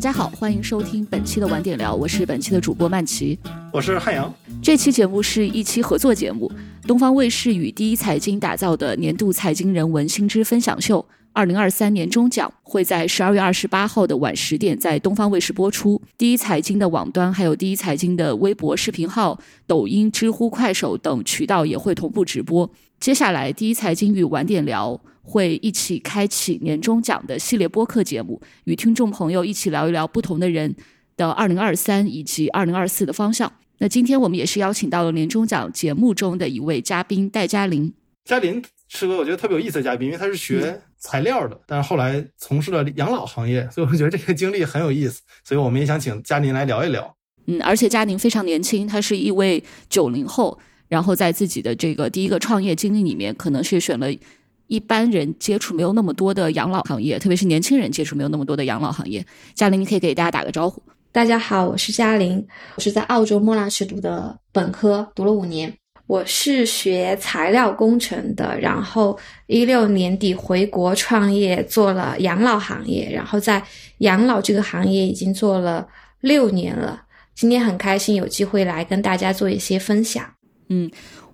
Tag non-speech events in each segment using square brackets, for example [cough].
家好，欢迎收听本期的晚点聊，我是本期的主播曼奇，我是汉阳。这期节目是一期合作节目，东方卫视与第一财经打造的年度财经人文新知分享秀。二零二三年终奖会在十二月二十八号的晚十点在东方卫视播出。第一财经的网端，还有第一财经的微博视频号、抖音、知乎、快手等渠道也会同步直播。接下来，第一财经与晚点聊会一起开启年终奖的系列播客节目，与听众朋友一起聊一聊不同的人的二零二三以及二零二四的方向。那今天我们也是邀请到了年终奖节目中的一位嘉宾戴嘉玲。嘉玲是个我觉得特别有意思的嘉宾，因为他是学。材料的，但是后来从事了养老行业，[laughs] 所以我觉得这个经历很有意思，所以我们也想请嘉玲来聊一聊。嗯，而且嘉宁非常年轻，他是一位九零后，然后在自己的这个第一个创业经历里面，可能是选了一般人接触没有那么多的养老行业，特别是年轻人接触没有那么多的养老行业。嘉玲，你可以给大家打个招呼。大家好，我是嘉玲，我是在澳洲莫纳什读的本科，读了五年。我是学材料工程的，然后一六年底回国创业，做了养老行业，然后在养老这个行业已经做了六年了。今天很开心有机会来跟大家做一些分享。嗯，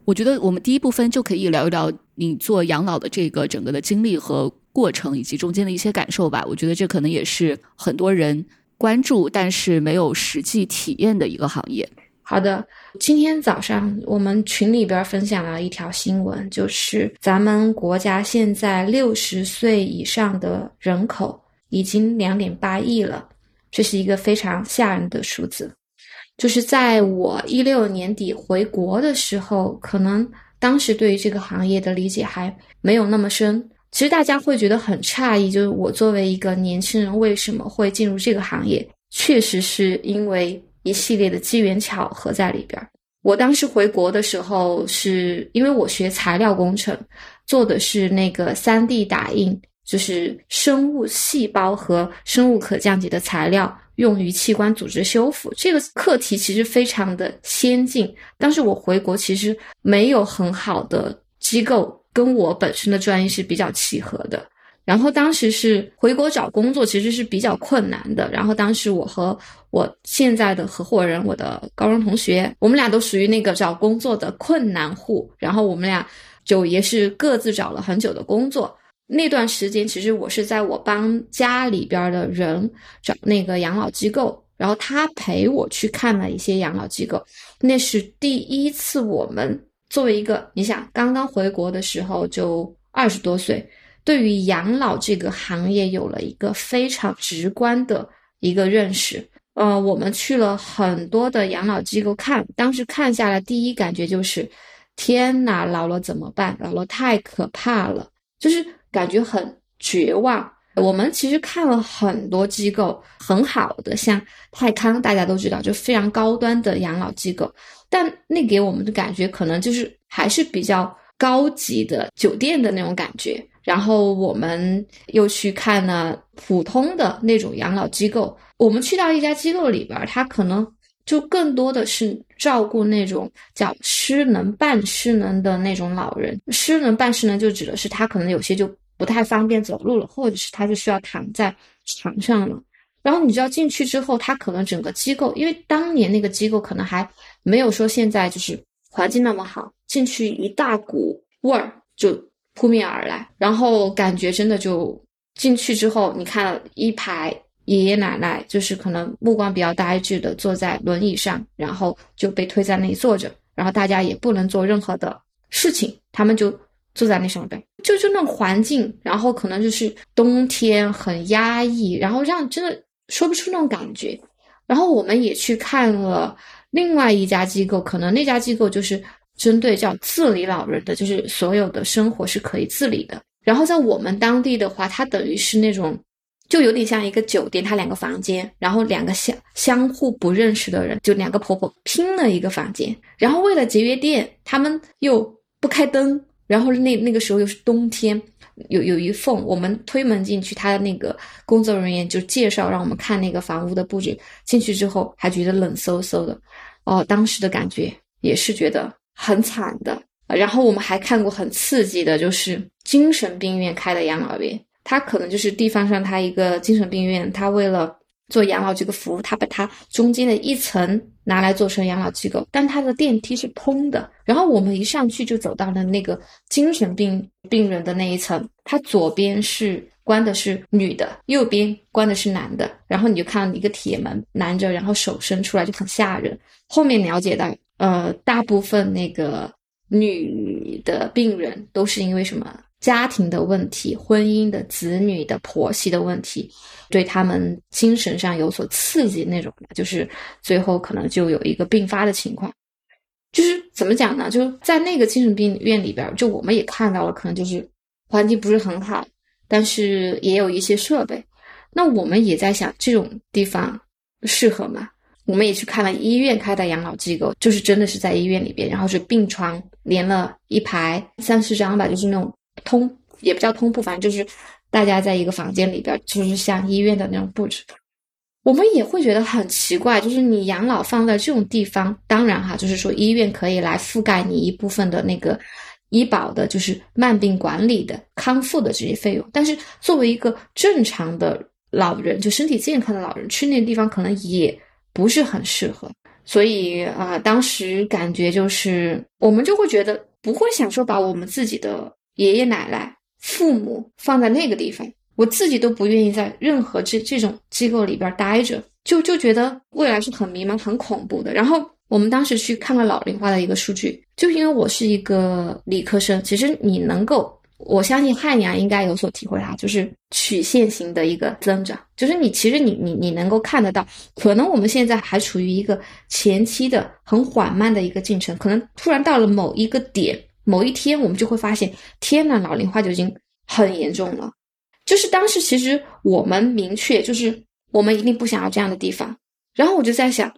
我觉得我们第一部分就可以聊一聊你做养老的这个整个的经历和过程，以及中间的一些感受吧。我觉得这可能也是很多人关注但是没有实际体验的一个行业。好的，今天早上我们群里边分享了一条新闻，就是咱们国家现在六十岁以上的人口已经两点八亿了，这是一个非常吓人的数字。就是在我一六年底回国的时候，可能当时对于这个行业的理解还没有那么深。其实大家会觉得很诧异，就是我作为一个年轻人，为什么会进入这个行业？确实是因为。一系列的机缘巧合在里边。我当时回国的时候，是因为我学材料工程，做的是那个三 D 打印，就是生物细胞和生物可降解的材料，用于器官组织修复。这个课题其实非常的先进。但是我回国其实没有很好的机构跟我本身的专业是比较契合的。然后当时是回国找工作，其实是比较困难的。然后当时我和我现在的合伙人，我的高中同学，我们俩都属于那个找工作的困难户。然后我们俩就也是各自找了很久的工作。那段时间，其实我是在我帮家里边的人找那个养老机构，然后他陪我去看了一些养老机构。那是第一次，我们作为一个你想刚刚回国的时候就二十多岁。对于养老这个行业有了一个非常直观的一个认识。呃，我们去了很多的养老机构看，当时看下来，第一感觉就是，天呐，老了怎么办？老了太可怕了，就是感觉很绝望。我们其实看了很多机构，很好的，像泰康，大家都知道，就非常高端的养老机构，但那给我们的感觉可能就是还是比较高级的酒店的那种感觉。然后我们又去看了普通的那种养老机构。我们去到一家机构里边，他可能就更多的是照顾那种叫失能、半失能的那种老人。失能、半失能就指的是他可能有些就不太方便走路了，或者是他就需要躺在床上了。然后你知道进去之后，他可能整个机构，因为当年那个机构可能还没有说现在就是环境那么好，进去一大股味儿就。扑面而来，然后感觉真的就进去之后，你看一排爷爷奶奶，就是可能目光比较呆滞的坐在轮椅上，然后就被推在那里坐着，然后大家也不能做任何的事情，他们就坐在那上边，就就那种环境，然后可能就是冬天很压抑，然后让真的说不出那种感觉。然后我们也去看了另外一家机构，可能那家机构就是。针对叫自理老人的，就是所有的生活是可以自理的。然后在我们当地的话，它等于是那种，就有点像一个酒店，它两个房间，然后两个相相互不认识的人，就两个婆婆拼了一个房间。然后为了节约电，他们又不开灯。然后那那个时候又是冬天，有有一缝，我们推门进去，他的那个工作人员就介绍让我们看那个房屋的布置。进去之后还觉得冷飕飕的，哦，当时的感觉也是觉得。很惨的，然后我们还看过很刺激的，就是精神病院开的养老院，他可能就是地方上他一个精神病院，他为了做养老这个服务，他把它中间的一层拿来做成养老机构，但它的电梯是通的。然后我们一上去就走到了那个精神病病人的那一层，他左边是关的是女的，右边关的是男的。然后你就看到一个铁门拦着，然后手伸出来就很吓人。后面了解到，呃，大部分那个女的病人都是因为什么？家庭的问题、婚姻的、子女的、婆媳的问题，对他们精神上有所刺激，那种就是最后可能就有一个并发的情况。就是怎么讲呢？就在那个精神病院里边，就我们也看到了，可能就是环境不是很好，但是也有一些设备。那我们也在想，这种地方适合吗？我们也去看了医院开的养老机构，就是真的是在医院里边，然后是病床连了一排三四张吧，就是那种。通也不叫通铺，反正就是大家在一个房间里边，就是像医院的那种布置。我们也会觉得很奇怪，就是你养老放在这种地方，当然哈，就是说医院可以来覆盖你一部分的那个医保的，就是慢病管理的康复的这些费用。但是作为一个正常的老人，就身体健康的老人，去那个地方可能也不是很适合。所以啊，当时感觉就是我们就会觉得不会想说把我们自己的。爷爷奶奶、父母放在那个地方，我自己都不愿意在任何这这种机构里边待着，就就觉得未来是很迷茫、很恐怖的。然后我们当时去看了老龄化的一个数据，就因为我是一个理科生，其实你能够，我相信汉阳应该有所体会哈，就是曲线型的一个增长，就是你其实你你你能够看得到，可能我们现在还处于一个前期的很缓慢的一个进程，可能突然到了某一个点。某一天，我们就会发现，天呐，老龄化就已经很严重了。就是当时，其实我们明确，就是我们一定不想要这样的地方。然后我就在想，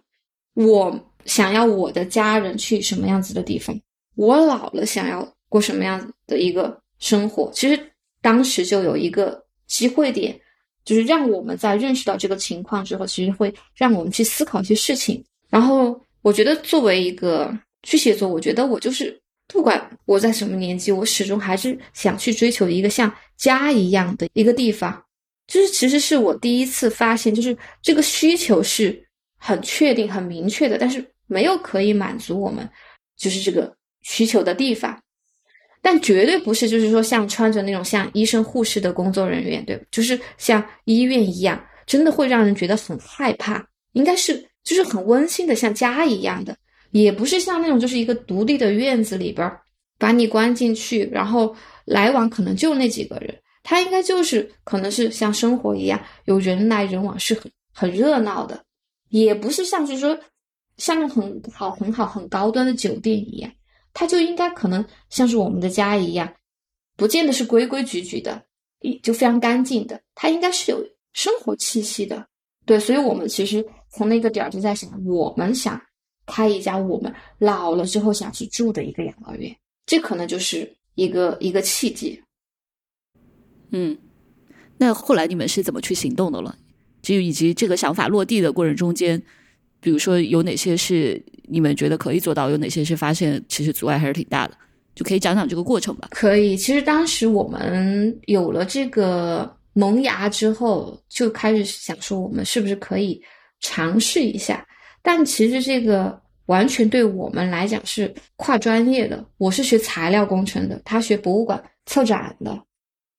我想要我的家人去什么样子的地方？我老了想要过什么样的一个生活？其实当时就有一个机会点，就是让我们在认识到这个情况之后，其实会让我们去思考一些事情。然后我觉得，作为一个巨蟹座，我觉得我就是。不管我在什么年纪，我始终还是想去追求一个像家一样的一个地方。就是其实是我第一次发现，就是这个需求是很确定、很明确的，但是没有可以满足我们就是这个需求的地方。但绝对不是就是说像穿着那种像医生、护士的工作人员，对，就是像医院一样，真的会让人觉得很害怕。应该是就是很温馨的，像家一样的。也不是像那种，就是一个独立的院子里边把你关进去，然后来往可能就那几个人。他应该就是可能是像生活一样，有人来人往，是很很热闹的。也不是像是说像很好很好很高端的酒店一样，他就应该可能像是我们的家一样，不见得是规规矩矩的，一就非常干净的。他应该是有生活气息的。对，所以我们其实从那个点儿就在想，我们想。开一家我们老了之后想去住的一个养老院，这可能就是一个一个契机。嗯，那后来你们是怎么去行动的了？就以及这个想法落地的过程中间，比如说有哪些是你们觉得可以做到，有哪些是发现其实阻碍还是挺大的，就可以讲讲这个过程吧。可以，其实当时我们有了这个萌芽之后，就开始想说，我们是不是可以尝试一下。但其实这个完全对我们来讲是跨专业的。我是学材料工程的，他学博物馆策展的，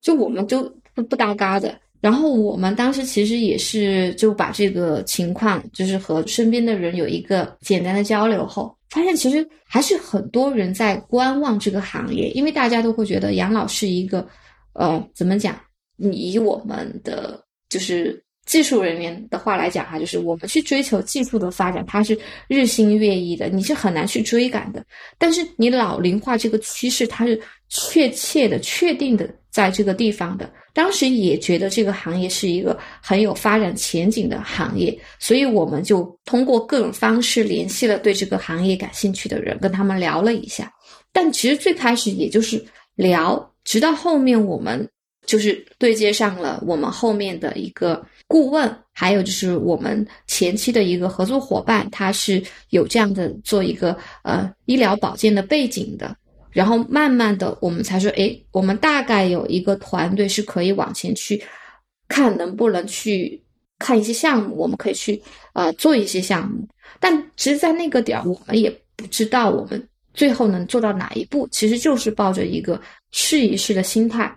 就我们就不不搭嘎的。然后我们当时其实也是就把这个情况，就是和身边的人有一个简单的交流后，发现其实还是很多人在观望这个行业，因为大家都会觉得养老是一个，呃，怎么讲？以我们的就是。技术人员的话来讲哈，就是我们去追求技术的发展，它是日新月异的，你是很难去追赶的。但是你老龄化这个趋势，它是确切的、确定的在这个地方的。当时也觉得这个行业是一个很有发展前景的行业，所以我们就通过各种方式联系了对这个行业感兴趣的人，跟他们聊了一下。但其实最开始也就是聊，直到后面我们就是对接上了我们后面的一个。顾问，还有就是我们前期的一个合作伙伴，他是有这样的做一个呃医疗保健的背景的，然后慢慢的我们才说，哎，我们大概有一个团队是可以往前去看能不能去看一些项目，我们可以去呃做一些项目。但其实，在那个点儿，我们也不知道我们最后能做到哪一步，其实就是抱着一个试一试的心态。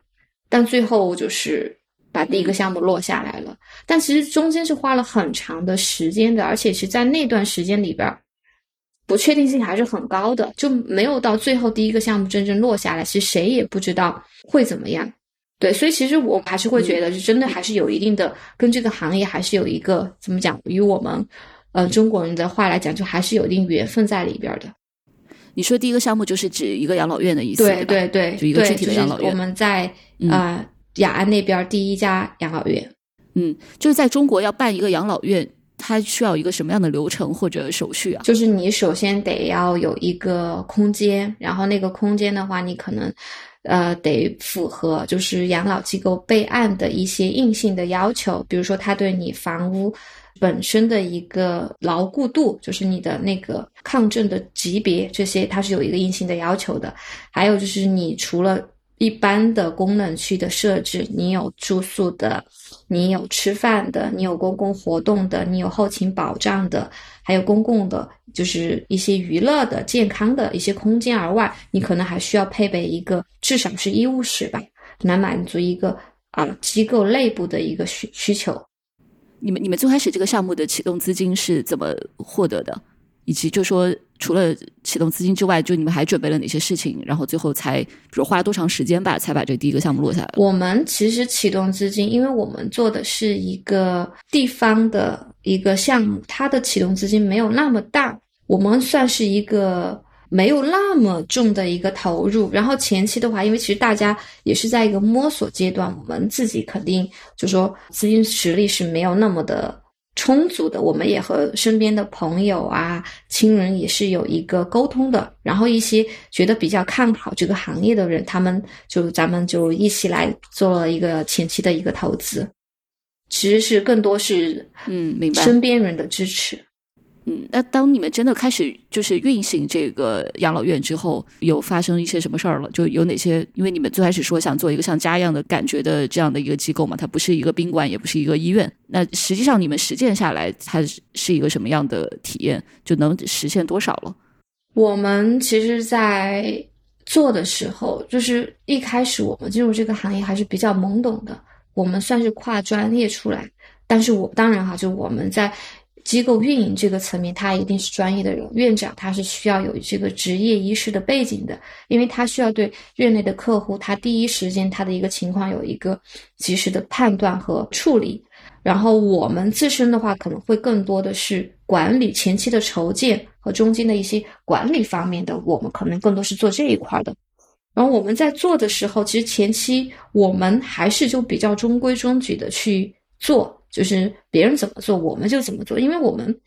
但最后就是把第一个项目落下来了。但其实中间是花了很长的时间的，而且是在那段时间里边。不确定性还是很高的，就没有到最后第一个项目真正落下来，其实谁也不知道会怎么样。对，所以其实我还是会觉得，是真的还是有一定的跟这个行业还是有一个怎么讲，与我们呃中国人的话来讲，就还是有一定缘分在里边的。你说第一个项目就是指一个养老院的意思，对对对，就一个具体的养老院。我们在啊雅安那边第一家养老院，嗯，就是在中国要办一个养老院。它需要一个什么样的流程或者手续啊？就是你首先得要有一个空间，然后那个空间的话，你可能，呃，得符合就是养老机构备案的一些硬性的要求，比如说他对你房屋本身的一个牢固度，就是你的那个抗震的级别，这些它是有一个硬性的要求的。还有就是你除了一般的功能区的设置，你有住宿的。你有吃饭的，你有公共活动的，你有后勤保障的，还有公共的，就是一些娱乐的、健康的一些空间。而外，你可能还需要配备一个至少是医务室吧，来满足一个啊机构内部的一个需需求。你们你们最开始这个项目的启动资金是怎么获得的？以及就说，除了启动资金之外，就你们还准备了哪些事情？然后最后才，比如花了多长时间吧，才把这第一个项目落下来？我们其实启动资金，因为我们做的是一个地方的一个项目，它的启动资金没有那么大，我们算是一个没有那么重的一个投入。然后前期的话，因为其实大家也是在一个摸索阶段，我们自己肯定就说资金实力是没有那么的。充足的，我们也和身边的朋友啊、亲人也是有一个沟通的。然后一些觉得比较看好这个行业的人，他们就咱们就一起来做了一个前期的一个投资。其实是更多是嗯，明白身边人的支持。嗯那当你们真的开始就是运行这个养老院之后，有发生一些什么事儿了？就有哪些？因为你们最开始说想做一个像家一样的感觉的这样的一个机构嘛，它不是一个宾馆，也不是一个医院。那实际上你们实践下来，它是一个什么样的体验？就能实现多少了？我们其实，在做的时候，就是一开始我们进入这个行业还是比较懵懂的，我们算是跨专业出来，但是我当然哈，就我们在。机构运营这个层面，他一定是专业的人。院长他是需要有这个职业医师的背景的，因为他需要对院内的客户，他第一时间他的一个情况有一个及时的判断和处理。然后我们自身的话，可能会更多的是管理前期的筹建和中间的一些管理方面的，我们可能更多是做这一块的。然后我们在做的时候，其实前期我们还是就比较中规中矩的去做。就是别人怎么做，我们就怎么做，因为我们，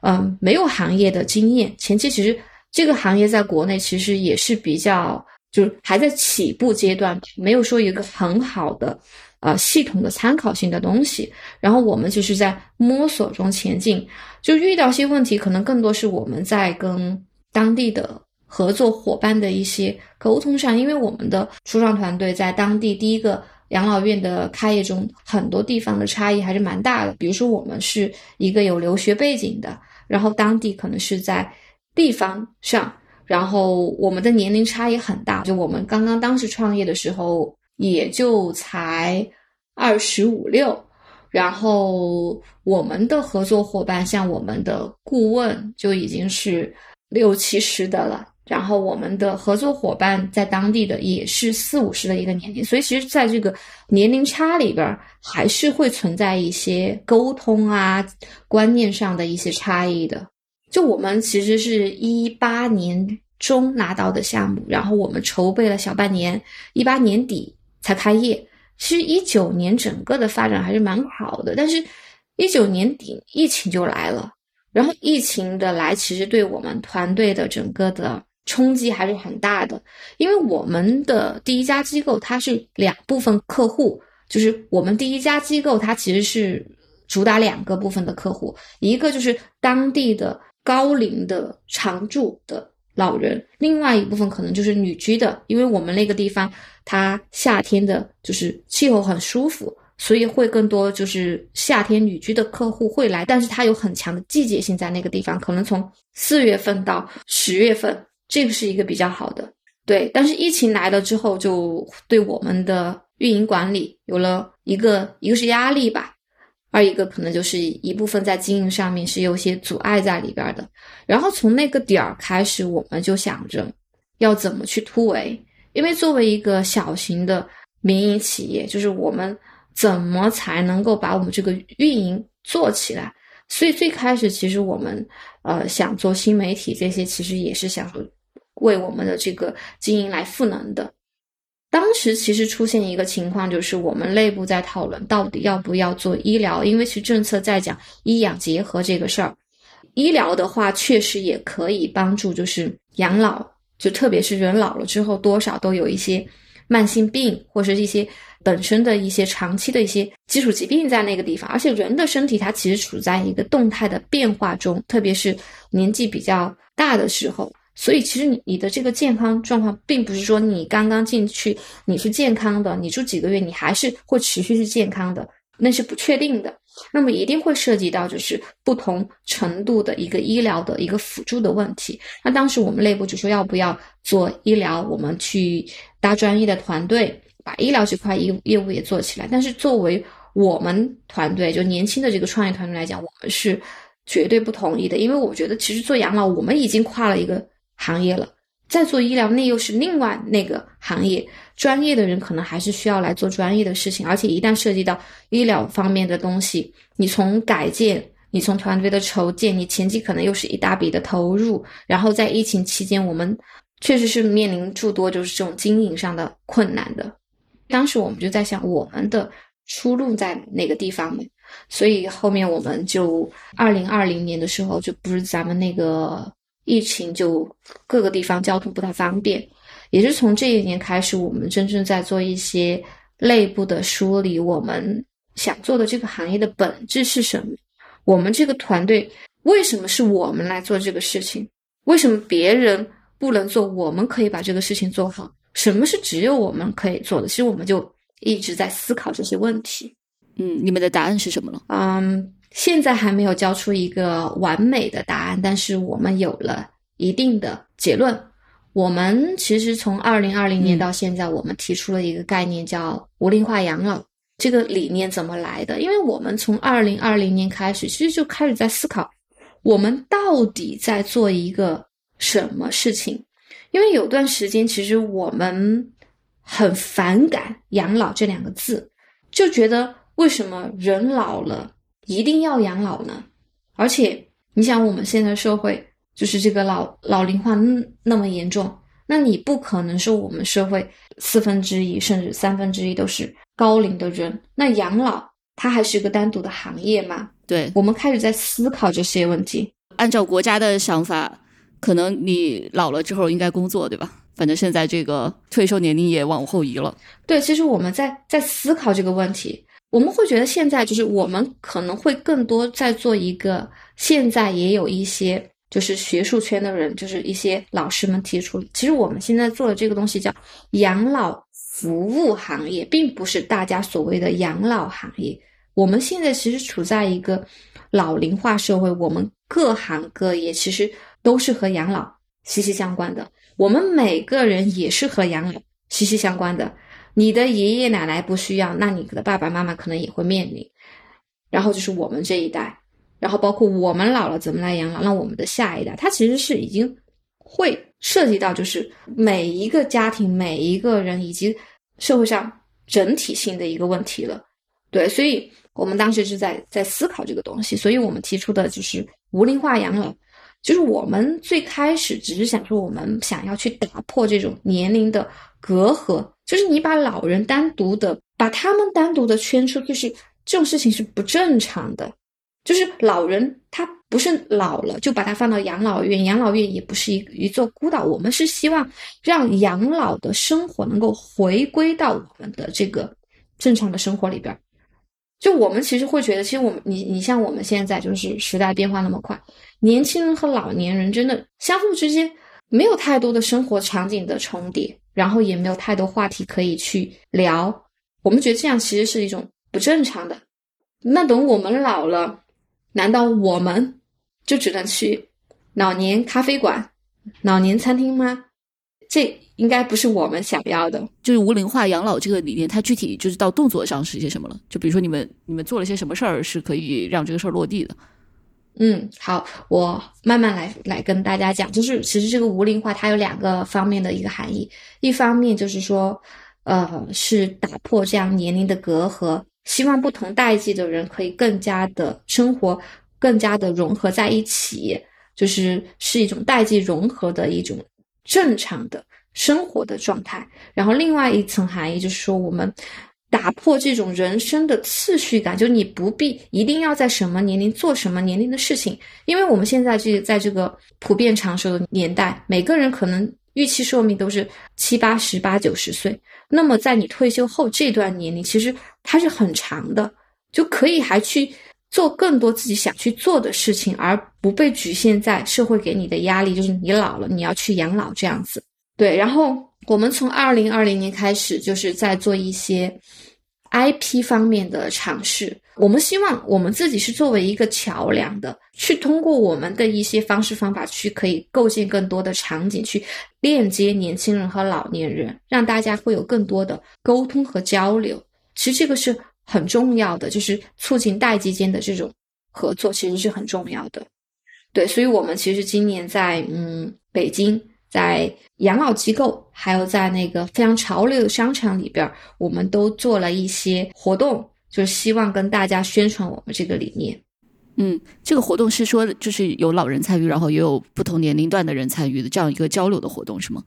嗯，没有行业的经验。前期其实这个行业在国内其实也是比较，就是还在起步阶段，没有说一个很好的，呃，系统的参考性的东西。然后我们就是在摸索中前进，就遇到一些问题，可能更多是我们在跟当地的合作伙伴的一些沟通上，因为我们的初创团队在当地第一个。养老院的开业中，很多地方的差异还是蛮大的。比如说，我们是一个有留学背景的，然后当地可能是在地方上，然后我们的年龄差异很大。就我们刚刚当时创业的时候，也就才二十五六，然后我们的合作伙伴，像我们的顾问，就已经是六七十的了。然后我们的合作伙伴在当地的也是四五十的一个年龄，所以其实在这个年龄差里边，还是会存在一些沟通啊、观念上的一些差异的。就我们其实是一八年中拿到的项目，然后我们筹备了小半年，一八年底才开业。其实一九年整个的发展还是蛮好的，但是一九年底疫情就来了，然后疫情的来，其实对我们团队的整个的。冲击还是很大的，因为我们的第一家机构它是两部分客户，就是我们第一家机构它其实是主打两个部分的客户，一个就是当地的高龄的常住的老人，另外一部分可能就是旅居的，因为我们那个地方它夏天的就是气候很舒服，所以会更多就是夏天旅居的客户会来，但是它有很强的季节性在那个地方，可能从四月份到十月份，这个是一个比较好的。对，但是疫情来了之后，就对我们的运营管理有了一个一个是压力吧，二一个可能就是一部分在经营上面是有些阻碍在里边的。然后从那个点儿开始，我们就想着要怎么去突围，因为作为一个小型的民营企业，就是我们怎么才能够把我们这个运营做起来？所以最开始其实我们呃想做新媒体这些，其实也是想。为我们的这个经营来赋能的。当时其实出现一个情况，就是我们内部在讨论到底要不要做医疗，因为其实政策在讲医养结合这个事儿。医疗的话，确实也可以帮助，就是养老，就特别是人老了之后，多少都有一些慢性病，或者是一些本身的一些长期的一些基础疾病在那个地方。而且人的身体它其实处在一个动态的变化中，特别是年纪比较大的时候。所以，其实你你的这个健康状况，并不是说你刚刚进去你是健康的，你住几个月你还是会持续是健康的，那是不确定的。那么一定会涉及到就是不同程度的一个医疗的一个辅助的问题。那当时我们内部就说要不要做医疗，我们去搭专业的团队，把医疗这块业业务也做起来。但是作为我们团队，就年轻的这个创业团队来讲，我们是绝对不同意的，因为我觉得其实做养老，我们已经跨了一个。行业了，再做医疗，那又是另外那个行业。专业的人可能还是需要来做专业的事情，而且一旦涉及到医疗方面的东西，你从改建，你从团队的筹建，你前期可能又是一大笔的投入。然后在疫情期间，我们确实是面临诸多就是这种经营上的困难的。当时我们就在想，我们的出路在哪个地方呢？所以后面我们就二零二零年的时候，就不是咱们那个。疫情就各个地方交通不太方便，也是从这一年开始，我们真正在做一些内部的梳理。我们想做的这个行业的本质是什么？我们这个团队为什么是我们来做这个事情？为什么别人不能做？我们可以把这个事情做好？什么是只有我们可以做的？其实我们就一直在思考这些问题。嗯，你们的答案是什么了？嗯。现在还没有交出一个完美的答案，但是我们有了一定的结论。我们其实从二零二零年到现在，我们提出了一个概念叫无龄化养老。这个理念怎么来的？因为我们从二零二零年开始，其实就开始在思考，我们到底在做一个什么事情。因为有段时间，其实我们很反感“养老”这两个字，就觉得为什么人老了。一定要养老呢，而且你想，我们现在社会就是这个老老龄化那那么严重，那你不可能说我们社会四分之一甚至三分之一都是高龄的人，那养老它还是一个单独的行业吗？对，我们开始在思考这些问题。按照国家的想法，可能你老了之后应该工作，对吧？反正现在这个退休年龄也往后移了。对，其实我们在在思考这个问题。我们会觉得现在就是我们可能会更多在做一个，现在也有一些就是学术圈的人，就是一些老师们提出，其实我们现在做的这个东西叫养老服务行业，并不是大家所谓的养老行业。我们现在其实处在一个老龄化社会，我们各行各业其实都是和养老息息相关的，我们每个人也是和养老息息相关的。你的爷爷奶奶不需要，那你的爸爸妈妈可能也会面临。然后就是我们这一代，然后包括我们老了怎么来养老，那我们的下一代，它其实是已经会涉及到，就是每一个家庭、每一个人以及社会上整体性的一个问题了。对，所以我们当时是在在思考这个东西，所以我们提出的就是无龄化养老，就是我们最开始只是想说，我们想要去打破这种年龄的隔阂。就是你把老人单独的把他们单独的圈出，就是这种事情是不正常的。就是老人他不是老了就把他放到养老院，养老院也不是一一座孤岛。我们是希望让养老的生活能够回归到我们的这个正常的生活里边。就我们其实会觉得，其实我们你你像我们现在就是时代变化那么快，年轻人和老年人真的相互之间没有太多的生活场景的重叠。然后也没有太多话题可以去聊，我们觉得这样其实是一种不正常的。那等我们老了，难道我们就只能去老年咖啡馆、老年餐厅吗？这应该不是我们想要的。就是无龄化养老这个理念，它具体就是到动作上是些什么了？就比如说你们你们做了些什么事儿，是可以让这个事儿落地的？嗯，好，我慢慢来来跟大家讲。就是其实这个无龄化它有两个方面的一个含义，一方面就是说，呃，是打破这样年龄的隔阂，希望不同代际的人可以更加的生活，更加的融合在一起，就是是一种代际融合的一种正常的生活的状态。然后另外一层含义就是说我们。打破这种人生的次序感，就你不必一定要在什么年龄做什么年龄的事情，因为我们现在这在这个普遍长寿的年代，每个人可能预期寿命都是七八十、八九十岁。那么在你退休后这段年龄，其实它是很长的，就可以还去做更多自己想去做的事情，而不被局限在社会给你的压力，就是你老了你要去养老这样子。对，然后。我们从二零二零年开始，就是在做一些 IP 方面的尝试。我们希望我们自己是作为一个桥梁的，去通过我们的一些方式方法，去可以构建更多的场景，去链接年轻人和老年人，让大家会有更多的沟通和交流。其实这个是很重要的，就是促进代际间的这种合作，其实是很重要的。对，所以我们其实今年在嗯北京。在养老机构，还有在那个非常潮流的商场里边，我们都做了一些活动，就是希望跟大家宣传我们这个理念。嗯，这个活动是说，就是有老人参与，然后也有不同年龄段的人参与的这样一个交流的活动，是吗？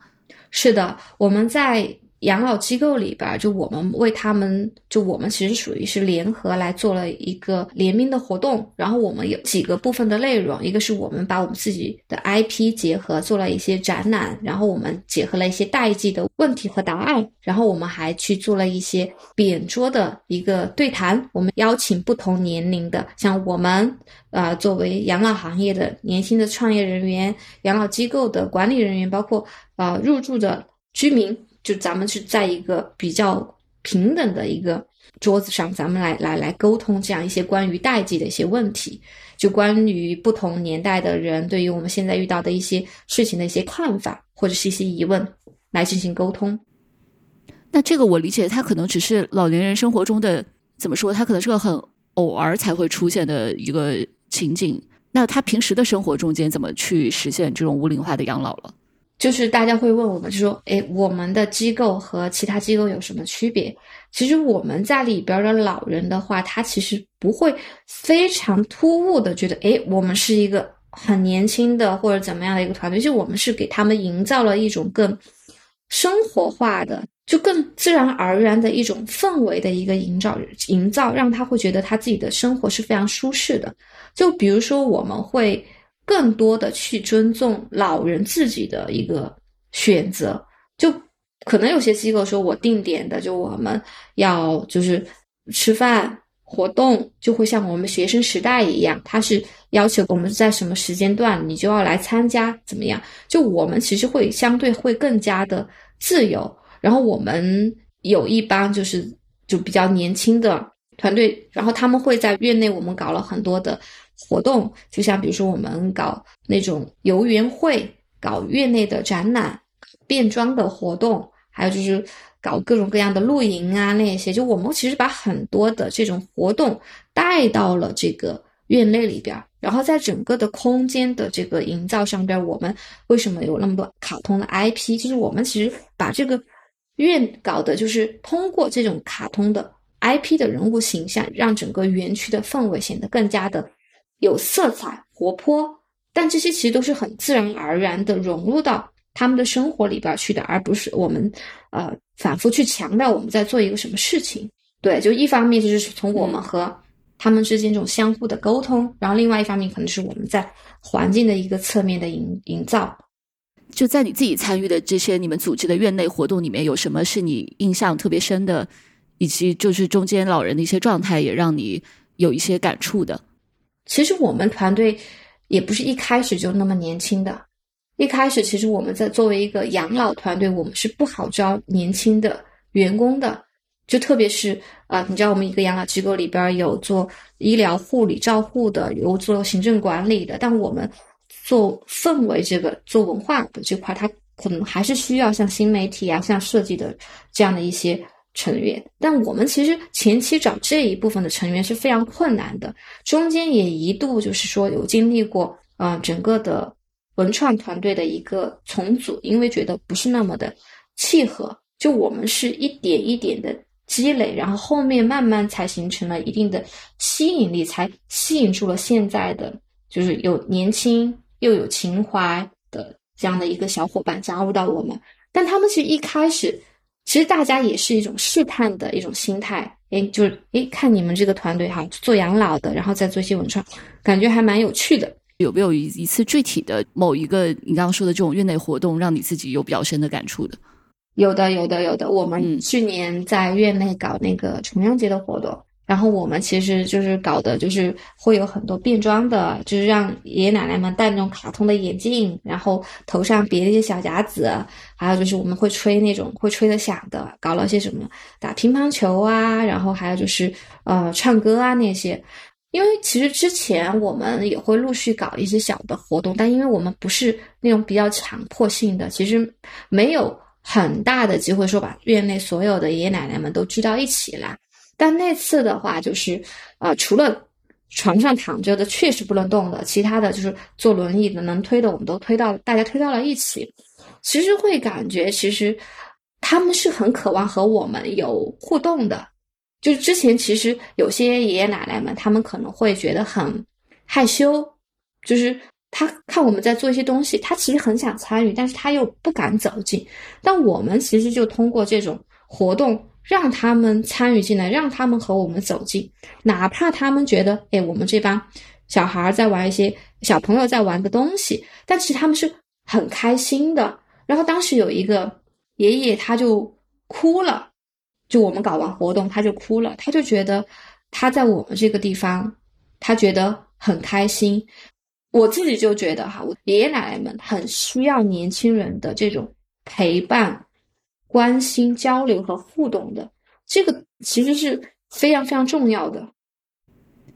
是的，我们在。养老机构里边，就我们为他们，就我们其实属于是联合来做了一个联名的活动。然后我们有几个部分的内容，一个是我们把我们自己的 IP 结合做了一些展览，然后我们结合了一些代际的问题和答案，然后我们还去做了一些扁桌的一个对谈。我们邀请不同年龄的，像我们啊，作为养老行业的年轻的创业人员、养老机构的管理人员，包括啊入住的居民。就咱们是在一个比较平等的一个桌子上，咱们来来来沟通这样一些关于代际的一些问题，就关于不同年代的人对于我们现在遇到的一些事情的一些看法或者是一些疑问来进行沟通。那这个我理解，它可能只是老年人生活中的怎么说？它可能是个很偶尔才会出现的一个情景。那他平时的生活中间怎么去实现这种无龄化的养老了？就是大家会问我们，就说：“哎，我们的机构和其他机构有什么区别？”其实我们在里边的老人的话，他其实不会非常突兀的觉得：“哎，我们是一个很年轻的或者怎么样的一个团队。”就我们是给他们营造了一种更生活化的、就更自然而然的一种氛围的一个营造，营造让他会觉得他自己的生活是非常舒适的。就比如说，我们会。更多的去尊重老人自己的一个选择，就可能有些机构说我定点的，就我们要就是吃饭活动，就会像我们学生时代一样，他是要求我们在什么时间段你就要来参加，怎么样？就我们其实会相对会更加的自由。然后我们有一帮就是就比较年轻的团队，然后他们会在院内我们搞了很多的。活动就像比如说我们搞那种游园会，搞院内的展览、变装的活动，还有就是搞各种各样的露营啊那些。就我们其实把很多的这种活动带到了这个院内里边，然后在整个的空间的这个营造上边，我们为什么有那么多卡通的 IP？就是我们其实把这个院搞的就是通过这种卡通的 IP 的人物形象，让整个园区的氛围显得更加的。有色彩、活泼，但这些其实都是很自然而然的融入到他们的生活里边去的，而不是我们呃反复去强调我们在做一个什么事情。对，就一方面就是从我们和他们之间这种相互的沟通，然后另外一方面可能是我们在环境的一个侧面的营营造。就在你自己参与的这些你们组织的院内活动里面，有什么是你印象特别深的，以及就是中间老人的一些状态也让你有一些感触的？其实我们团队也不是一开始就那么年轻的，一开始其实我们在作为一个养老团队，我们是不好招年轻的员工的，就特别是啊，你知道我们一个养老机构里边有做医疗护理照护的，有做行政管理的，但我们做氛围这个做文化的这块，它可能还是需要像新媒体啊、像设计的这样的一些成员。但我们其实前期找这一部分的成员是非常困难的，中间也一度就是说有经历过，嗯，整个的文创团队的一个重组，因为觉得不是那么的契合。就我们是一点一点的。积累，然后后面慢慢才形成了一定的吸引力，才吸引住了现在的就是有年轻又有情怀的这样的一个小伙伴加入到我们。但他们其实一开始，其实大家也是一种试探的一种心态，哎，就是哎，看你们这个团队哈，做养老的，然后再做一些文创，感觉还蛮有趣的。有没有一一次具体的某一个你刚刚说的这种院内活动，让你自己有比较深的感触的？有的，有的，有的。我们去年在院内搞那个重阳节的活动，然后我们其实就是搞的，就是会有很多变装的，就是让爷爷奶奶们戴那种卡通的眼镜，然后头上别一些小夹子，还有就是我们会吹那种会吹得响的，搞了些什么打乒乓球啊，然后还有就是呃唱歌啊那些。因为其实之前我们也会陆续搞一些小的活动，但因为我们不是那种比较强迫性的，其实没有。很大的机会说把院内所有的爷爷奶奶们都聚到一起来，但那次的话就是，呃，除了床上躺着的确实不能动的，其他的就是坐轮椅的能推的我们都推到，大家推到了一起。其实会感觉其实他们是很渴望和我们有互动的，就是之前其实有些爷爷奶奶们他们可能会觉得很害羞，就是。他看我们在做一些东西，他其实很想参与，但是他又不敢走进。但我们其实就通过这种活动，让他们参与进来，让他们和我们走近。哪怕他们觉得，哎，我们这帮小孩在玩一些小朋友在玩的东西，但其实他们是很开心的。然后当时有一个爷爷，他就哭了，就我们搞完活动，他就哭了，他就觉得他在我们这个地方，他觉得很开心。我自己就觉得哈，我爷爷奶奶们很需要年轻人的这种陪伴、关心、交流和互动的，这个其实是非常非常重要的。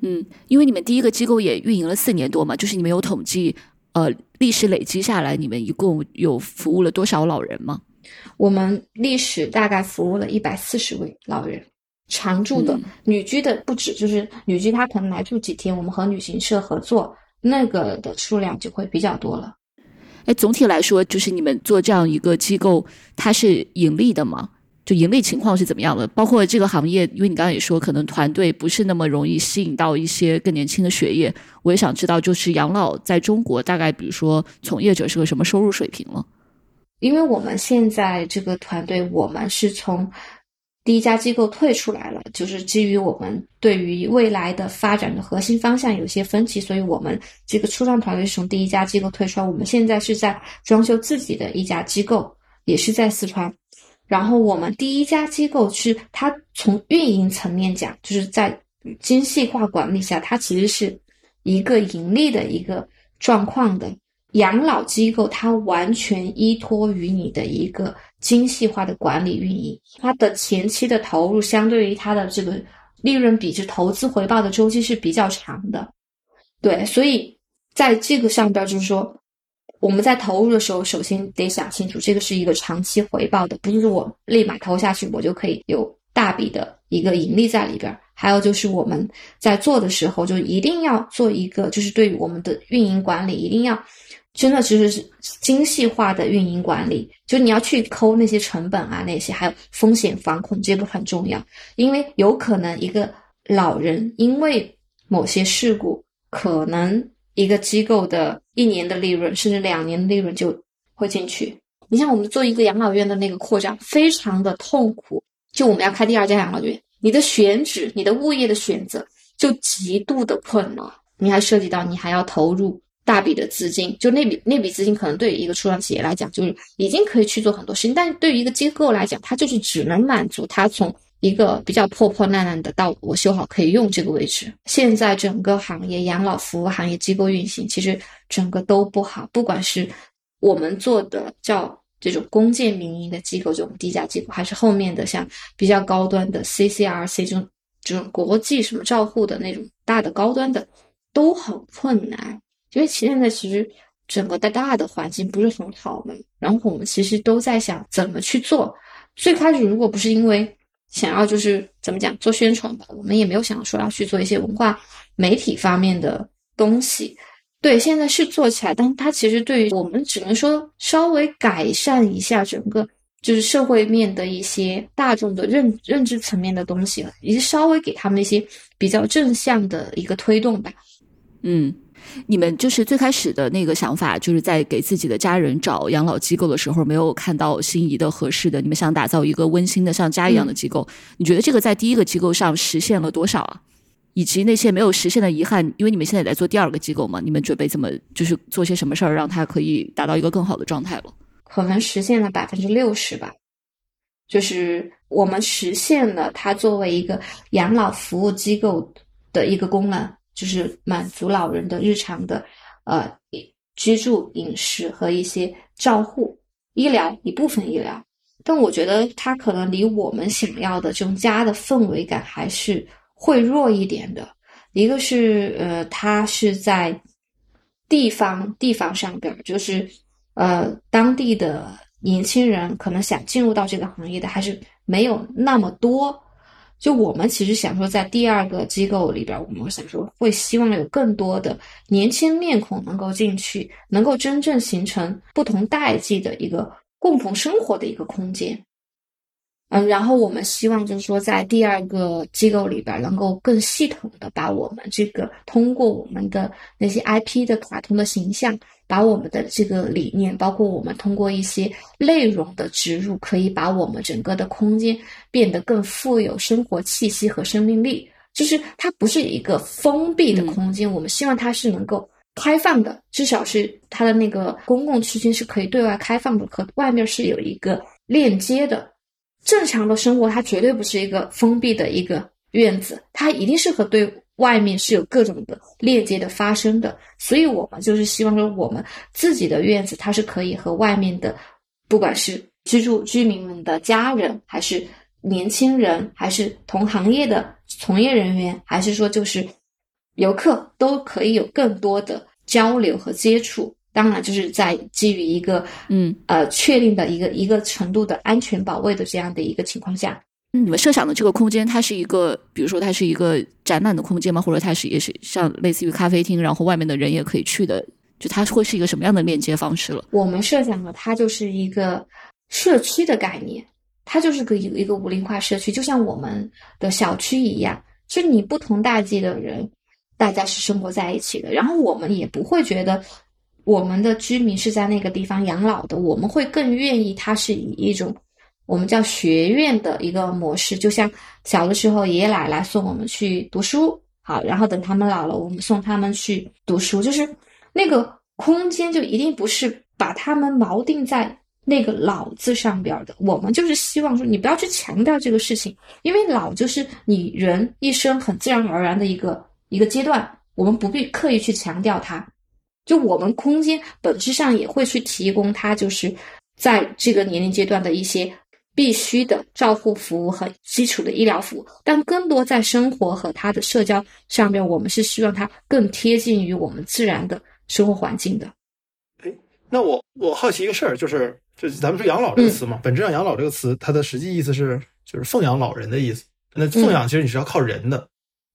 嗯，因为你们第一个机构也运营了四年多嘛，就是你们有统计，呃，历史累积下来，你们一共有服务了多少老人吗？我们历史大概服务了一百四十位老人，常住的、女居的不止，就是女居她可能来住几天，我们和旅行社合作。那个的数量就会比较多了。哎，总体来说，就是你们做这样一个机构，它是盈利的吗？就盈利情况是怎么样的？包括这个行业，因为你刚刚也说，可能团队不是那么容易吸引到一些更年轻的血液。我也想知道，就是养老在中国大概，比如说从业者是个什么收入水平了？因为我们现在这个团队，我们是从。第一家机构退出来了，就是基于我们对于未来的发展的核心方向有些分歧，所以我们这个初创团队是从第一家机构退出来。我们现在是在装修自己的一家机构，也是在四川。然后我们第一家机构是它从运营层面讲，就是在精细化管理下，它其实是一个盈利的一个状况的。养老机构它完全依托于你的一个精细化的管理运营，它的前期的投入相对于它的这个利润比值、投资回报的周期是比较长的。对，所以在这个上边就是说，我们在投入的时候，首先得想清楚，这个是一个长期回报的，不是我立马投下去我就可以有大笔的一个盈利在里边。还有就是我们在做的时候，就一定要做一个，就是对于我们的运营管理一定要。真的其实是精细化的运营管理，就你要去抠那些成本啊，那些还有风险防控，这些都很重要。因为有可能一个老人因为某些事故，可能一个机构的一年的利润，甚至两年的利润就会进去。你像我们做一个养老院的那个扩张，非常的痛苦。就我们要开第二家养老院，你的选址、你的物业的选择就极度的困难，你还涉及到你还要投入。大笔的资金，就那笔那笔资金，可能对于一个初创企业来讲，就是已经可以去做很多事情；，但对于一个机构来讲，它就是只能满足它从一个比较破破烂烂的到我修好可以用这个位置。现在整个行业养老服务行业机构运行，其实整个都不好，不管是我们做的叫这种公建民营的机构，这种低价机构，还是后面的像比较高端的 CCRC 这种这种国际什么照护的那种大的高端的，都很困难。因为现在其实整个的大的环境不是很好嘛，然后我们其实都在想怎么去做。最开始如果不是因为想要就是怎么讲做宣传吧，我们也没有想说要去做一些文化媒体方面的东西。对，现在是做起来，但它其实对于我们只能说稍微改善一下整个就是社会面的一些大众的认认知层面的东西了，以及稍微给他们一些比较正向的一个推动吧。嗯，你们就是最开始的那个想法，就是在给自己的家人找养老机构的时候，没有看到心仪的合适的，你们想打造一个温馨的像家一样的机构，你觉得这个在第一个机构上实现了多少啊？以及那些没有实现的遗憾，因为你们现在也在做第二个机构嘛，你们准备怎么就是做些什么事儿，让它可以达到一个更好的状态了？可能实现了百分之六十吧，就是我们实现了它作为一个养老服务机构的一个功能，就是满足老人的日常的呃居住、饮食和一些照护、医疗一部分医疗。但我觉得它可能离我们想要的这种家的氛围感还是。会弱一点的，一个是呃，它是在地方地方上边，就是呃，当地的年轻人可能想进入到这个行业的还是没有那么多。就我们其实想说，在第二个机构里边，我们想说会希望有更多的年轻面孔能够进去，能够真正形成不同代际的一个共同生活的一个空间。嗯，然后我们希望就是说，在第二个机构里边，能够更系统的把我们这个通过我们的那些 IP 的卡通的形象，把我们的这个理念，包括我们通过一些内容的植入，可以把我们整个的空间变得更富有生活气息和生命力。就是它不是一个封闭的空间，我们希望它是能够开放的，至少是它的那个公共区间是可以对外开放的，和外面是有一个链接的。正常的生活，它绝对不是一个封闭的一个院子，它一定是和对外面是有各种的链接的发生的。所以，我们就是希望说，我们自己的院子，它是可以和外面的，不管是居住居民们的家人，还是年轻人，还是同行业的从业人员，还是说就是游客，都可以有更多的交流和接触。当然，就是在基于一个嗯呃确定的一个一个程度的安全保卫的这样的一个情况下，嗯你们设想的这个空间，它是一个，比如说它是一个展览的空间吗？或者它是也是像类似于咖啡厅，然后外面的人也可以去的？就它会是一个什么样的链接方式了？我们设想的它就是一个社区的概念，它就是个一一个无龄化社区，就像我们的小区一样，就你不同代际的人，大家是生活在一起的，然后我们也不会觉得。我们的居民是在那个地方养老的，我们会更愿意它是以一种我们叫学院的一个模式，就像小的时候爷爷奶奶送我们去读书，好，然后等他们老了，我们送他们去读书，就是那个空间就一定不是把他们锚定在那个老字上边的，我们就是希望说你不要去强调这个事情，因为老就是你人一生很自然而然的一个一个阶段，我们不必刻意去强调它。就我们空间本质上也会去提供它，就是在这个年龄阶段的一些必须的照护服务和基础的医疗服务，但更多在生活和他的社交上面，我们是希望它更贴近于我们自然的生活环境的。哎，那我我好奇一个事儿，就是就咱们说养老这个词嘛，本质上养老这个词它的实际意思是就是奉养老人的意思。那奉养其实你是要靠人的。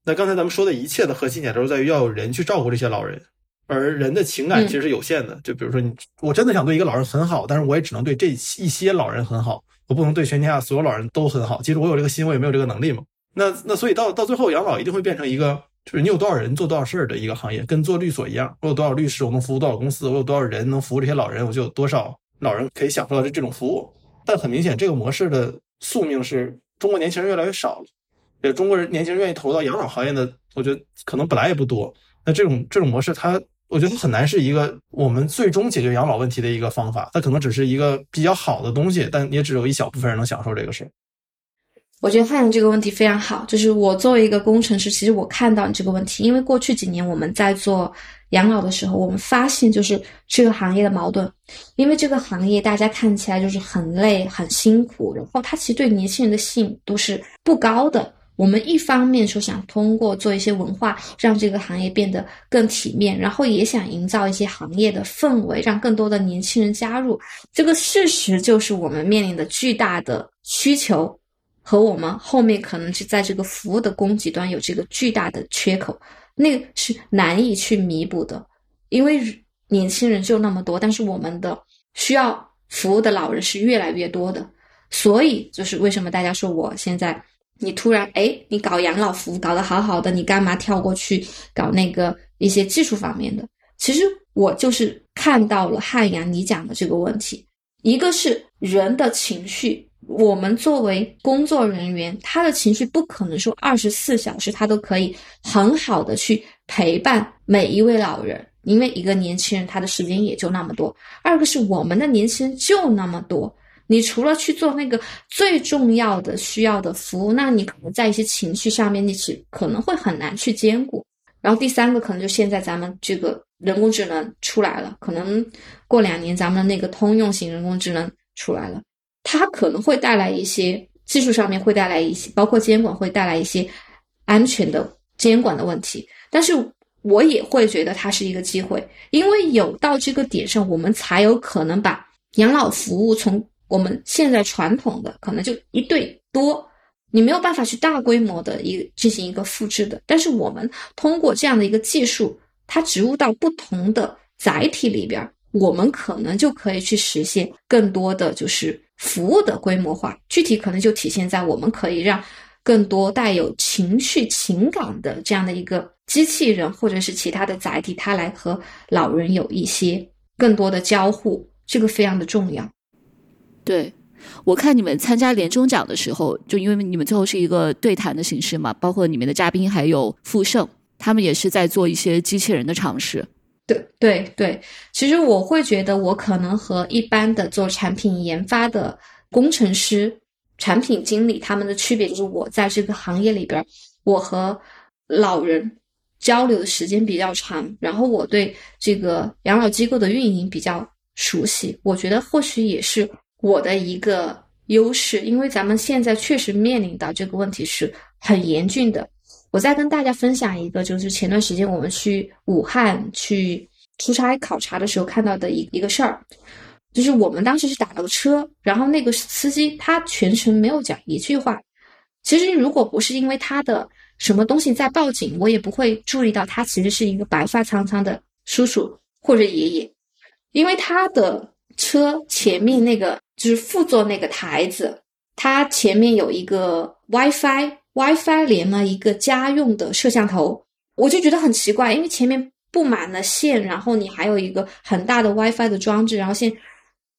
那刚才咱们说的一切的核心点都是在于要有人去照顾这些老人。而人的情感其实是有限的，就比如说你，我真的想对一个老人很好，但是我也只能对这一些老人很好，我不能对全天下所有老人都很好。其实我有这个心，我也没有这个能力嘛。那那所以到到最后，养老一定会变成一个，就是你有多少人做多少事儿的一个行业，跟做律所一样。我有多少律师，我能服务多少公司；我有多少人能服务这些老人，我就有多少老人可以享受到这这种服务。但很明显，这个模式的宿命是中国年轻人越来越少了，也中国人年轻人愿意投入到养老行业的，我觉得可能本来也不多。那这种这种模式，它。我觉得很难是一个我们最终解决养老问题的一个方法，它可能只是一个比较好的东西，但也只有一小部分人能享受这个事。我觉得汉阳这个问题非常好，就是我作为一个工程师，其实我看到你这个问题，因为过去几年我们在做养老的时候，我们发现就是这个行业的矛盾，因为这个行业大家看起来就是很累、很辛苦，然后它其实对年轻人的吸引度是不高的。我们一方面说想通过做一些文化，让这个行业变得更体面，然后也想营造一些行业的氛围，让更多的年轻人加入。这个事实就是我们面临的巨大的需求。和我们后面可能是在这个服务的供给端有这个巨大的缺口，那个是难以去弥补的，因为年轻人就那么多，但是我们的需要服务的老人是越来越多的，所以就是为什么大家说我现在你突然哎，你搞养老服务搞得好好的，你干嘛跳过去搞那个一些技术方面的？其实我就是看到了汉阳你讲的这个问题，一个是人的情绪。我们作为工作人员，他的情绪不可能说二十四小时他都可以很好的去陪伴每一位老人，因为一个年轻人他的时间也就那么多。二个是我们的年轻人就那么多，你除了去做那个最重要的需要的服务，那你可能在一些情绪上面，你是可能会很难去兼顾。然后第三个可能就现在咱们这个人工智能出来了，可能过两年咱们的那个通用型人工智能出来了。它可能会带来一些技术上面会带来一些，包括监管会带来一些安全的监管的问题，但是我也会觉得它是一个机会，因为有到这个点上，我们才有可能把养老服务从我们现在传统的可能就一对多，你没有办法去大规模的一个进行一个复制的，但是我们通过这样的一个技术，它植入到不同的载体里边，我们可能就可以去实现更多的就是。服务的规模化，具体可能就体现在我们可以让更多带有情绪、情感的这样的一个机器人，或者是其他的载体，它来和老人有一些更多的交互，这个非常的重要。对，我看你们参加年终奖的时候，就因为你们最后是一个对谈的形式嘛，包括里面的嘉宾还有富盛，他们也是在做一些机器人的尝试。对对对，其实我会觉得，我可能和一般的做产品研发的工程师、产品经理他们的区别，就是我在这个行业里边，我和老人交流的时间比较长，然后我对这个养老机构的运营比较熟悉。我觉得或许也是我的一个优势，因为咱们现在确实面临到这个问题是很严峻的。我再跟大家分享一个，就是前段时间我们去武汉去出差考察的时候看到的一一个事儿，就是我们当时是打了个车，然后那个司机他全程没有讲一句话。其实如果不是因为他的什么东西在报警，我也不会注意到他其实是一个白发苍苍的叔叔或者爷爷，因为他的车前面那个就是副座那个台子，它前面有一个 WiFi。WiFi 连了一个家用的摄像头，我就觉得很奇怪，因为前面布满了线，然后你还有一个很大的 WiFi 的装置，然后现，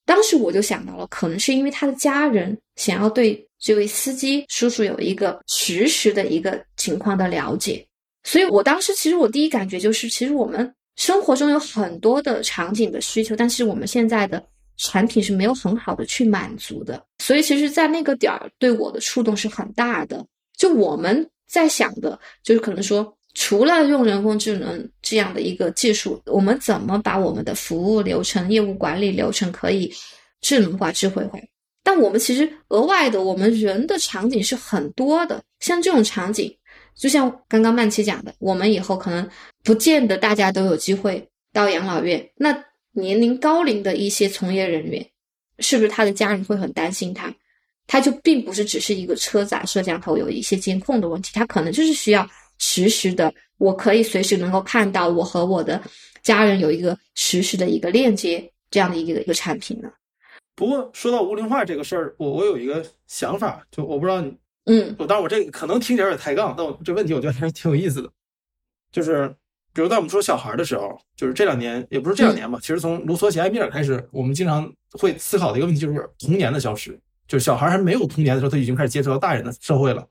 当时我就想到了，可能是因为他的家人想要对这位司机叔叔有一个实时的一个情况的了解，所以我当时其实我第一感觉就是，其实我们生活中有很多的场景的需求，但是我们现在的产品是没有很好的去满足的，所以其实，在那个点儿对我的触动是很大的。就我们在想的，就是可能说，除了用人工智能这样的一个技术，我们怎么把我们的服务流程、业务管理流程可以智能化、智慧化？但我们其实额外的，我们人的场景是很多的。像这种场景，就像刚刚曼琪讲的，我们以后可能不见得大家都有机会到养老院。那年龄高龄的一些从业人员，是不是他的家人会很担心他？他就并不是只是一个车载摄像头有一些监控的问题，他可能就是需要实时的，我可以随时能够看到我和我的家人有一个实时的一个链接这样的一个一个产品呢。不过说到无龄化这个事儿，我我有一个想法，就我不知道你，嗯，我当然我这可能听起来有点抬杠，但我这问题我觉得还是挺有意思的，就是比如在我们说小孩的时候，就是这两年也不是这两年吧，其实从卢梭写艾米尔开始，我们经常会思考的一个问题就是童年的消失。就是小孩还没有童年的时候，他已经开始接触到大人的社会了，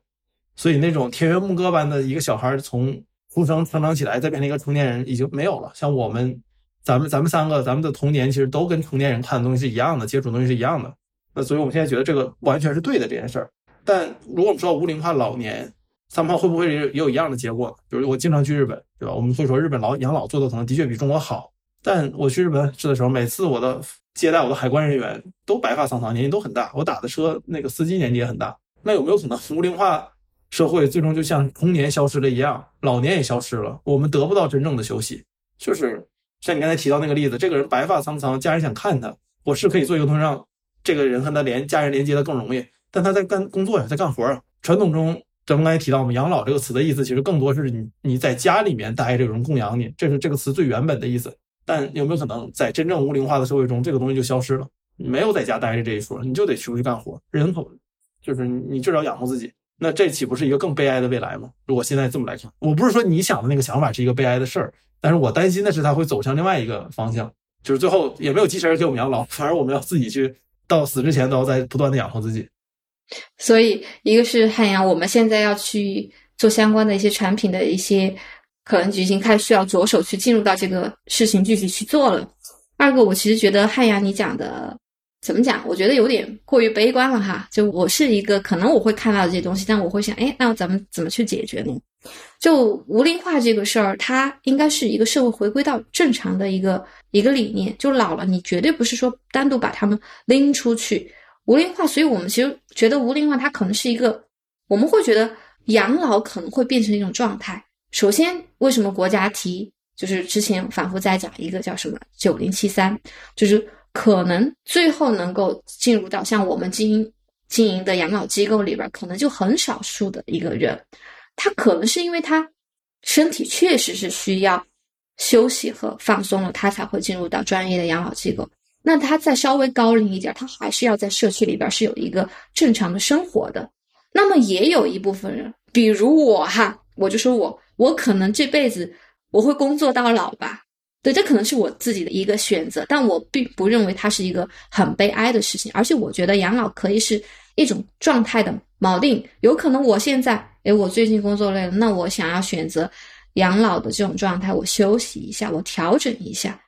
所以那种田园牧歌般的一个小孩从出生成长起来，再变成一个成年人，已经没有了。像我们，咱们咱们三个，咱们的童年其实都跟成年人看的东西是一样的，接触东西是一样的。那所以我们现在觉得这个完全是对的这件事儿。但如果我们说到无龄化老年，三胖会不会也有一样的结果？比如我经常去日本，对吧？我们会说日本老养老做的可能的确比中国好，但我去日本去的时候，每次我的接待我的海关人员都白发苍苍，年纪都很大。我打的车那个司机年纪也很大。那有没有可能无龄化社会最终就像童年消失了一样，老年也消失了？我们得不到真正的休息，就是像你刚才提到那个例子，这个人白发苍苍，家人想看他，我是可以做一个东西让这个人和他连家人连接的更容易，但他在干工作呀，在干活啊。传统中，咱们刚才提到我们，养老这个词的意思其实更多是你你在家里面待着，有人供养你，这是这个词最原本的意思。但有没有可能在真正无龄化的社会中，这个东西就消失了？没有在家待着这一说，你就得出去干活，人口。就是你至少养活自己，那这岂不是一个更悲哀的未来吗？如果现在这么来看，我不是说你想的那个想法是一个悲哀的事儿，但是我担心的是它会走向另外一个方向，就是最后也没有机器人给我们养老，反而我们要自己去到死之前都要在不断的养活自己。所以，一个是汉阳，我们现在要去做相关的一些产品的一些，可能已经开始需要着手去进入到这个事情具体去做了。二个，我其实觉得汉阳你讲的。怎么讲？我觉得有点过于悲观了哈。就我是一个，可能我会看到这些东西，但我会想，哎，那咱们怎么去解决呢？就无龄化这个事儿，它应该是一个社会回归到正常的一个一个理念。就老了，你绝对不是说单独把他们拎出去无龄化。所以我们其实觉得无龄化它可能是一个，我们会觉得养老可能会变成一种状态。首先，为什么国家提？就是之前反复在讲一个叫什么九零七三，就是。可能最后能够进入到像我们经营经营的养老机构里边，可能就很少数的一个人，他可能是因为他身体确实是需要休息和放松了，他才会进入到专业的养老机构。那他再稍微高龄一点，他还是要在社区里边是有一个正常的生活的。那么也有一部分人，比如我哈，我就说我我可能这辈子我会工作到老吧。对，这可能是我自己的一个选择，但我并不认为它是一个很悲哀的事情。而且我觉得养老可以是一种状态的锚定。有可能我现在，哎，我最近工作累了，那我想要选择养老的这种状态，我休息一下，我调整一下。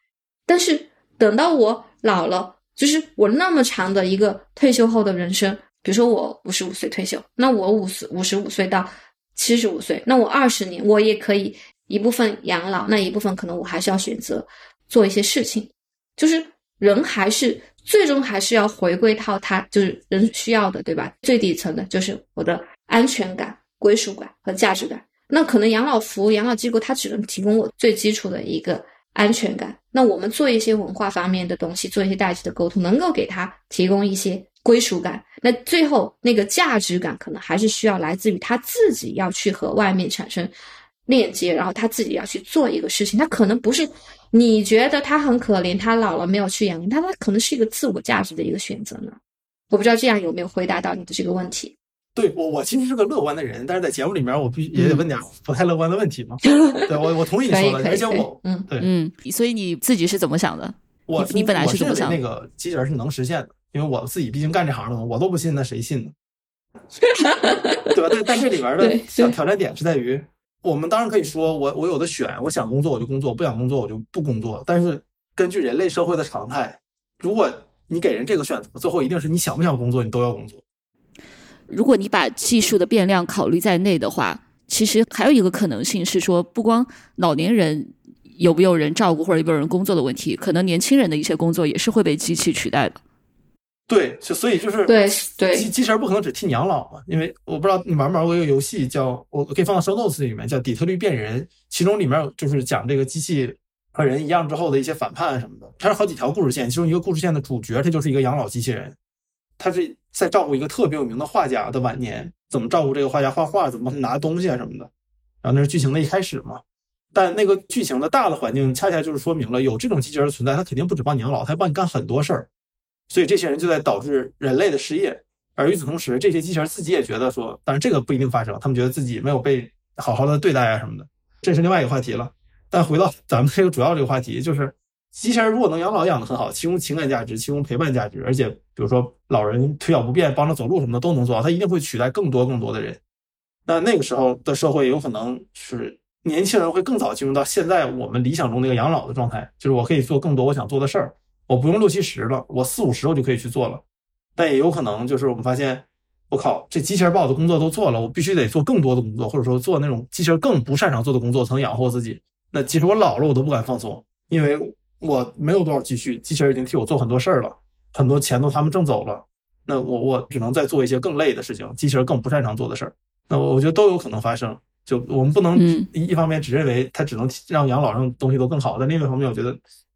但是等到我老了，就是我那么长的一个退休后的人生，比如说我五十五岁退休，那我五十五十五岁到七十五岁，那我二十年，我也可以。一部分养老，那一部分可能我还是要选择做一些事情，就是人还是最终还是要回归到他就是人需要的，对吧？最底层的就是我的安全感、归属感和价值感。那可能养老服务、养老机构它只能提供我最基础的一个安全感。那我们做一些文化方面的东西，做一些代际的沟通，能够给他提供一些归属感。那最后那个价值感可能还是需要来自于他自己要去和外面产生。链接，然后他自己要去做一个事情，他可能不是你觉得他很可怜，他老了没有去养他，他可能是一个自我价值的一个选择呢。我不知道这样有没有回答到你的这个问题。对我，我其实是个乐观的人，但是在节目里面，我必须也得问点不太乐观的问题嘛。[laughs] 对我，我同意你说的，而且我，嗯，对，嗯，所以你自己是怎么想的？我你本来是怎么想？那个机器人是能实现的，因为我自己毕竟干这行的嘛，我都不信，那谁信呢？[laughs] 对吧？但但这里面的小挑战点是在于。我们当然可以说，我我有的选，我想工作我就工作，不想工作我就不工作。但是根据人类社会的常态，如果你给人这个选择，最后一定是你想不想工作，你都要工作。如果你把技术的变量考虑在内的话，其实还有一个可能性是说，不光老年人有没有人照顾或者有没有人工作的问题，可能年轻人的一些工作也是会被机器取代的。对，就所以就是对对，机机器人不可能只替你养老嘛，因为我不知道你玩没玩过一个游戏叫，我可以放到 show notes 里面，叫《底特律变人》，其中里面就是讲这个机器和人一样之后的一些反叛什么的。它是好几条故事线，其中一个故事线的主角，他就是一个养老机器人，他是在照顾一个特别有名的画家的晚年，怎么照顾这个画家画画，怎么拿东西啊什么的。然后那是剧情的一开始嘛，但那个剧情的大的环境恰恰就是说明了，有这种机器人存在，他肯定不止帮你养老，他还帮你干很多事儿。所以这些人就在导致人类的失业，而与此同时，这些机器人自己也觉得说，当然这个不一定发生，他们觉得自己没有被好好的对待啊什么的，这是另外一个话题了。但回到咱们这个主要这个话题，就是机器人如果能养老养得很好，提供情感价值，提供陪伴价值，而且比如说老人腿脚不便，帮着走路什么的都能做到，它一定会取代更多更多的人。那那个时候的社会有可能是年轻人会更早进入到现在我们理想中那个养老的状态，就是我可以做更多我想做的事儿。我不用六七十了，我四五十我就可以去做了，但也有可能就是我们发现，我靠，这机器人把我的工作都做了，我必须得做更多的工作，或者说做那种机器人更不擅长做的工作，才能养活自己。那即使我老了，我都不敢放松，因为我没有多少积蓄，机器人已经替我做很多事儿了，很多钱都他们挣走了。那我我只能再做一些更累的事情，机器人更不擅长做的事儿。那我我觉得都有可能发生。就我们不能一一方面只认为它只能让养老上东西都更好，但另一方面，我觉得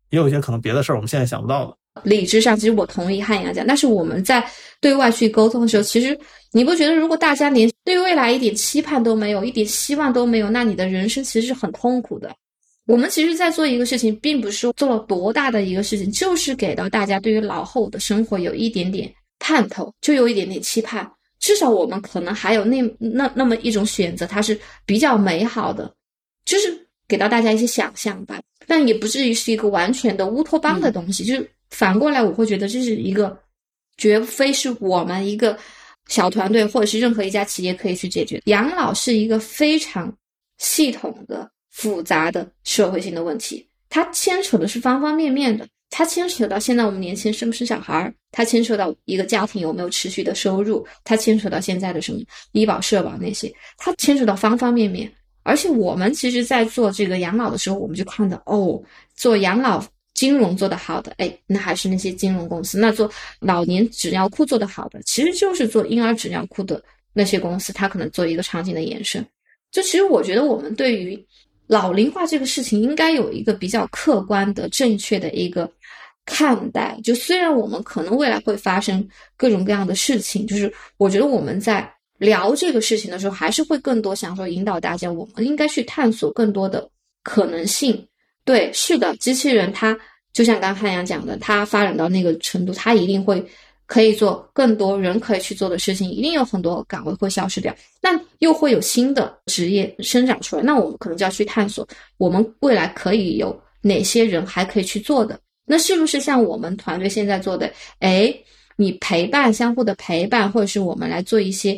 也有一些可能别的事儿，我们现在想不到的。理智上，其实我同意汉阳讲，但是我们在对外去沟通的时候，其实你不觉得，如果大家连对未来一点期盼都没有，一点希望都没有，那你的人生其实是很痛苦的。我们其实，在做一个事情，并不是做了多大的一个事情，就是给到大家对于老后的生活有一点点盼头，就有一点点期盼。至少我们可能还有那那那么一种选择，它是比较美好的，就是给到大家一些想象吧。但也不至于是一个完全的乌托邦的东西。就是反过来，我会觉得这是一个绝非是我们一个小团队或者是任何一家企业可以去解决。养老是一个非常系统的、复杂的社会性的问题，它牵扯的是方方面面的。它牵扯到现在我们年轻生不生小孩儿，它牵扯到一个家庭有没有持续的收入，它牵扯到现在的什么医保社保那些，它牵扯到方方面面。而且我们其实，在做这个养老的时候，我们就看到哦，做养老金融做得好的，哎，那还是那些金融公司；那做老年纸尿裤做得好的，其实就是做婴儿纸尿裤的那些公司，它可能做一个场景的延伸。就其实我觉得，我们对于老龄化这个事情，应该有一个比较客观的、正确的一个。看待，就虽然我们可能未来会发生各种各样的事情，就是我觉得我们在聊这个事情的时候，还是会更多想说引导大家，我们应该去探索更多的可能性。对，是的，机器人它就像刚汉阳讲的，它发展到那个程度，它一定会可以做更多人可以去做的事情，一定有很多岗位会消失掉，但又会有新的职业生长出来。那我们可能就要去探索，我们未来可以有哪些人还可以去做的。那是不是像我们团队现在做的？哎，你陪伴，相互的陪伴，或者是我们来做一些，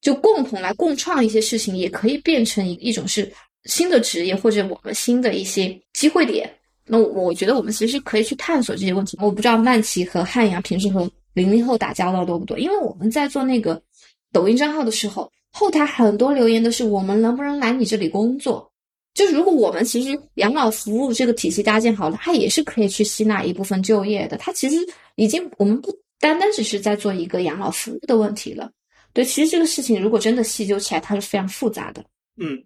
就共同来共创一些事情，也可以变成一一种是新的职业，或者我们新的一些机会点。那我觉得我们其实可以去探索这些问题。我不知道曼奇和汉阳平时和零零后打交道多不多？因为我们在做那个抖音账号的时候，后台很多留言都是我们能不能来你这里工作。就如果我们其实养老服务这个体系搭建好了，它也是可以去吸纳一部分就业的。它其实已经我们不单单只是在做一个养老服务的问题了。对，其实这个事情如果真的细究起来，它是非常复杂的。嗯，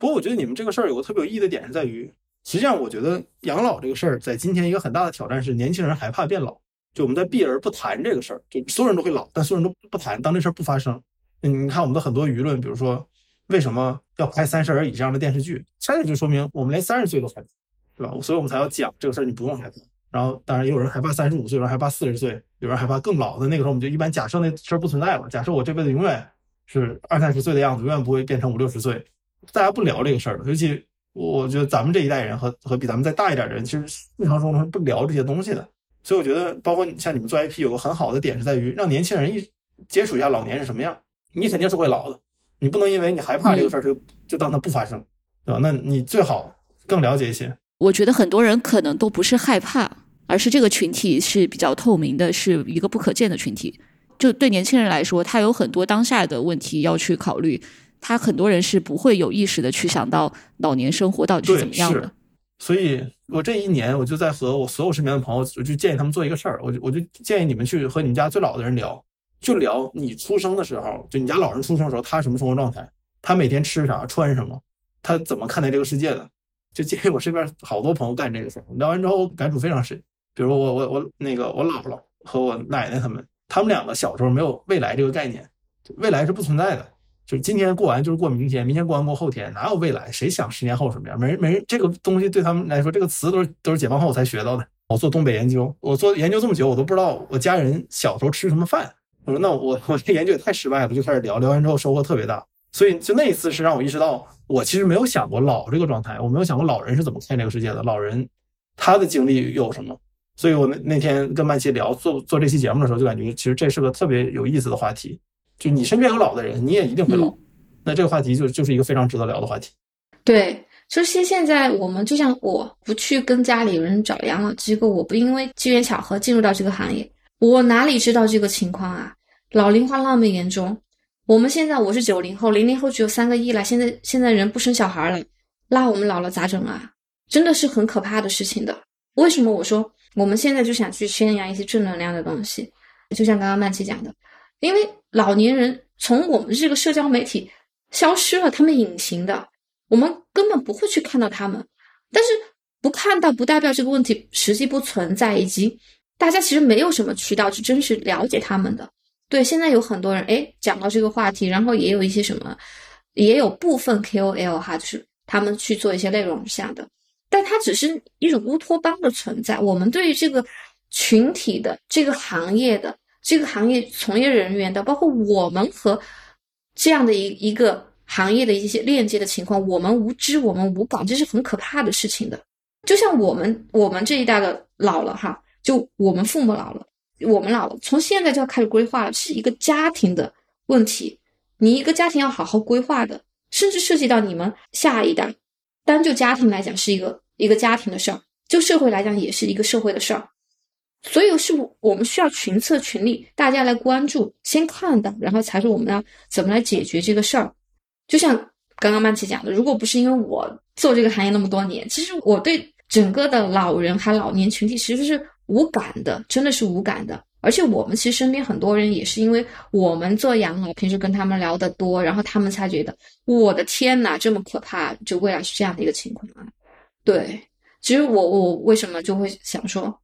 不过我觉得你们这个事儿有个特别有意义的点是在于，实际上我觉得养老这个事儿在今天一个很大的挑战是年轻人害怕变老。就我们在避而不谈这个事儿，就所有人都会老，但所有人都不谈，当这事儿不发生。你看我们的很多舆论，比如说。为什么要拍《三十而已》这样的电视剧？恰恰就说明我们连三十岁都害怕，对吧？所以我们才要讲这个事儿，你不用害怕。然后，当然也有人害怕三十五岁，有人害怕四十岁，有人害怕更老的那个时候，我们就一般假设那事儿不存在了。假设我这辈子永远是二三十岁的样子，永远不会变成五六十岁，大家不聊这个事儿了。尤其我觉得咱们这一代人和和比咱们再大一点的人，其实日常生活中不聊这些东西的。所以我觉得，包括像你们做 IP，有个很好的点是在于让年轻人一接触一下老年是什么样。你肯定是会老的。你不能因为你害怕这个事儿就就当它不发生，对吧？那你最好更了解一些。我觉得很多人可能都不是害怕，而是这个群体是比较透明的，是一个不可见的群体。就对年轻人来说，他有很多当下的问题要去考虑，他很多人是不会有意识的去想到老年生活到底是怎么样的。所以我这一年我就在和我所有身边的朋友，我就建议他们做一个事儿，我就我就建议你们去和你们家最老的人聊。就聊你出生的时候，就你家老人出生的时候，他什么生活状态？他每天吃啥穿什么？他怎么看待这个世界的？就建议我身边好多朋友干这个事儿。聊完之后感触非常深。比如我我我那个我姥姥和我奶奶他们，他们两个小时候没有未来这个概念，未来是不存在的。就是今天过完就是过明天，明天过完过后天，哪有未来？谁想十年后什么样？没人没人。这个东西对他们来说，这个词都是都是解放后才学到的。我做东北研究，我做研究这么久，我都不知道我家人小时候吃什么饭。我说那我我这研究也太失败了，就开始聊聊完之后收获特别大，所以就那一次是让我意识到，我其实没有想过老这个状态，我没有想过老人是怎么看这个世界的，老人他的经历有什么，所以我那那天跟曼琪聊做做这期节目的时候，就感觉其实这是个特别有意思的话题，就你身边有老的人，你也一定会老，那这个话题就就是一个非常值得聊的话题。对，就是现在我们就像我不去跟家里人找养老机构，我不因为机缘巧合进入到这个行业。我哪里知道这个情况啊？老龄化那么严重，我们现在我是九零后，零零后只有三个亿了，现在现在人不生小孩了，那我们老了咋整啊？真的是很可怕的事情的。为什么我说我们现在就想去宣扬一些正能量的东西？就像刚刚曼琪讲的，因为老年人从我们这个社交媒体消失了，他们隐形的，我们根本不会去看到他们。但是不看到不代表这个问题实际不存在，以及大家其实没有什么渠道去真实了解他们的。对，现在有很多人哎讲到这个话题，然后也有一些什么，也有部分 KOL 哈，就是他们去做一些内容下的。但它只是一种乌托邦的存在。我们对于这个群体的、这个行业的、这个行业从业人员的，包括我们和这样的一一个行业的一些链接的情况，我们无知，我们无感，这是很可怕的事情的。就像我们我们这一代的老了哈，就我们父母老了，我们老了，从现在就要开始规划了，是一个家庭的问题。你一个家庭要好好规划的，甚至涉及到你们下一代。单就家庭来讲是一个一个家庭的事儿，就社会来讲也是一个社会的事儿，所以是我们需要群策群力，大家来关注，先看到，然后才是我们要怎么来解决这个事儿。就像刚刚曼琪讲的，如果不是因为我做这个行业那么多年，其实我对整个的老人还老年群体其实是无感的，真的是无感的。而且我们其实身边很多人也是因为我们做养老，平时跟他们聊得多，然后他们才觉得我的天呐，这么可怕，就未来是这样的一个情况啊。对，其实我我为什么就会想说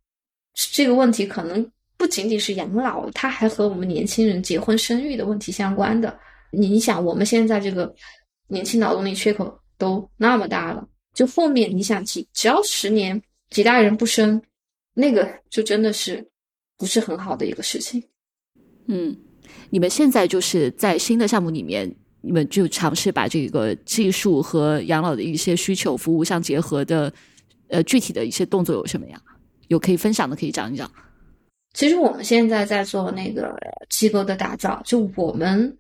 这个问题可能不仅仅是养老，它还和我们年轻人结婚生育的问题相关的。你想，我们现在这个年轻劳动力缺口都那么大了，就后面你想几只要十年几代人不生，那个就真的是。不是很好的一个事情。嗯，你们现在就是在新的项目里面，你们就尝试把这个技术和养老的一些需求服务相结合的，呃，具体的一些动作有什么呀？有可以分享的，可以讲一讲。其实我们现在在做那个机构的打造，就我们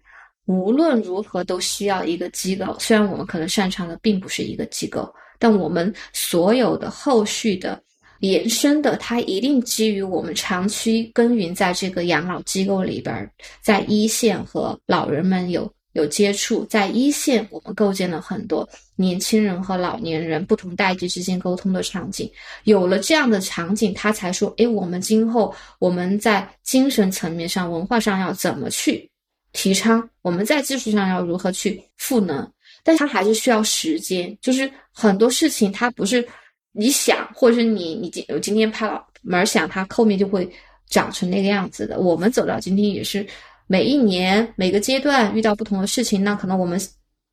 无论如何都需要一个机构。虽然我们可能擅长的并不是一个机构，但我们所有的后续的。延伸的，它一定基于我们长期耕耘在这个养老机构里边，在一线和老人们有有接触，在一线我们构建了很多年轻人和老年人不同代际之间沟通的场景。有了这样的场景，他才说：“诶，我们今后我们在精神层面上、文化上要怎么去提倡？我们在技术上要如何去赋能？但它还是需要时间，就是很多事情它不是。”你想，或者是你你今今天拍了门儿想，它后面就会长成那个样子的。我们走到今天也是每一年每个阶段遇到不同的事情，那可能我们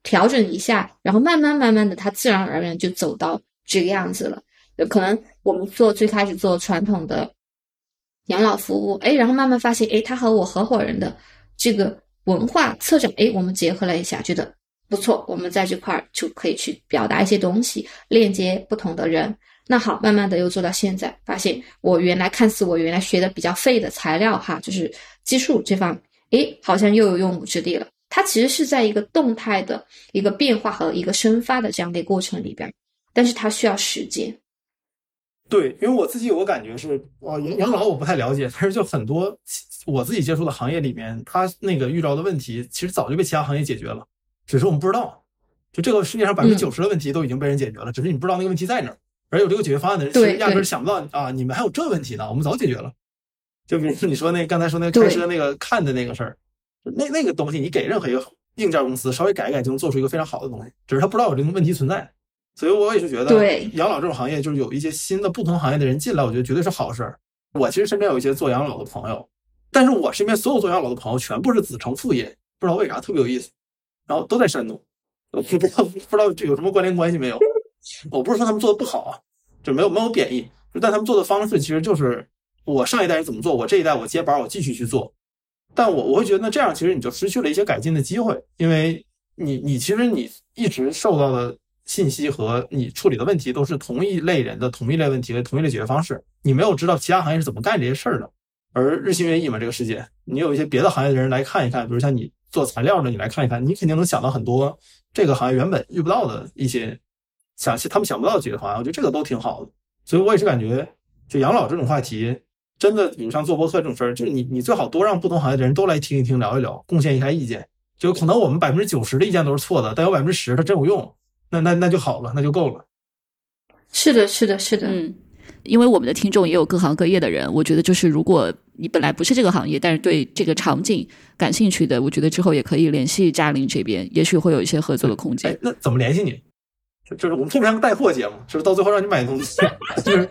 调整一下，然后慢慢慢慢的，它自然而然就走到这个样子了。有可能我们做最开始做传统的养老服务，哎，然后慢慢发现，哎，他和我合伙人的这个文化策展，哎，我们结合了一下，觉得。不错，我们在这块儿就可以去表达一些东西，链接不同的人。那好，慢慢的又做到现在，发现我原来看似我原来学的比较废的材料哈，就是技术这方，诶，好像又有用武之地了。它其实是在一个动态的一个变化和一个生发的这样的过程里边，但是它需要时间。对，因为我自己有个感觉是，哦，养老我不太了解，但是就很多我自己接触的行业里面，它那个遇到的问题，其实早就被其他行业解决了。只是我们不知道，就这个世界上百分之九十的问题都已经被人解决了，只是你不知道那个问题在哪儿。而有这个解决方案的人，其实压根想不到啊，你们还有这问题呢，我们早解决了。就比如说你说那刚才说那开车那个看的那个事儿，那那个东西你给任何一个硬件公司稍微改一改，就能做出一个非常好的东西，只是他不知道有这个问题存在。所以我也是觉得，养老这种行业就是有一些新的不同行业的人进来，我觉得绝对是好事儿。我其实身边有一些做养老的朋友，但是我身边所有做养老的朋友全部是子承父业，不知道为啥特别有意思。然后都在山东，我不知道 [laughs] 不知道这有什么关联关系没有？我不是说他们做的不好啊，就没有没有贬义，就但他们做的方式其实就是我上一代人怎么做，我这一代我接班，我继续去做。但我我会觉得那这样其实你就失去了一些改进的机会，因为你你其实你一直受到的信息和你处理的问题都是同一类人的同一类问题和同一类解决方式，你没有知道其他行业是怎么干这些事儿的。而日新月异嘛，这个世界，你有一些别的行业的人来看一看，比如像你。做材料的，你来看一看，你肯定能想到很多这个行业原本遇不到的一些想他们想不到的解决方案。我觉得这个都挺好的，所以我也是感觉，就养老这种话题，真的，你像做播客这种事儿，就是你你最好多让不同行业的人都来听一听、聊一聊，贡献一下意见。就可能我们百分之九十的意见都是错的，但有百分之十它真有用，那那那就好了，那就够了。是的，是的，是的。嗯，因为我们的听众也有各行各业的人，我觉得就是如果你本来不是这个行业，但是对这个场景感兴趣的，我觉得之后也可以联系嘉玲这边，也许会有一些合作的空间。哎，那怎么联系你？就就是我们特别像个带货节目，就是到最后让你买东西，就是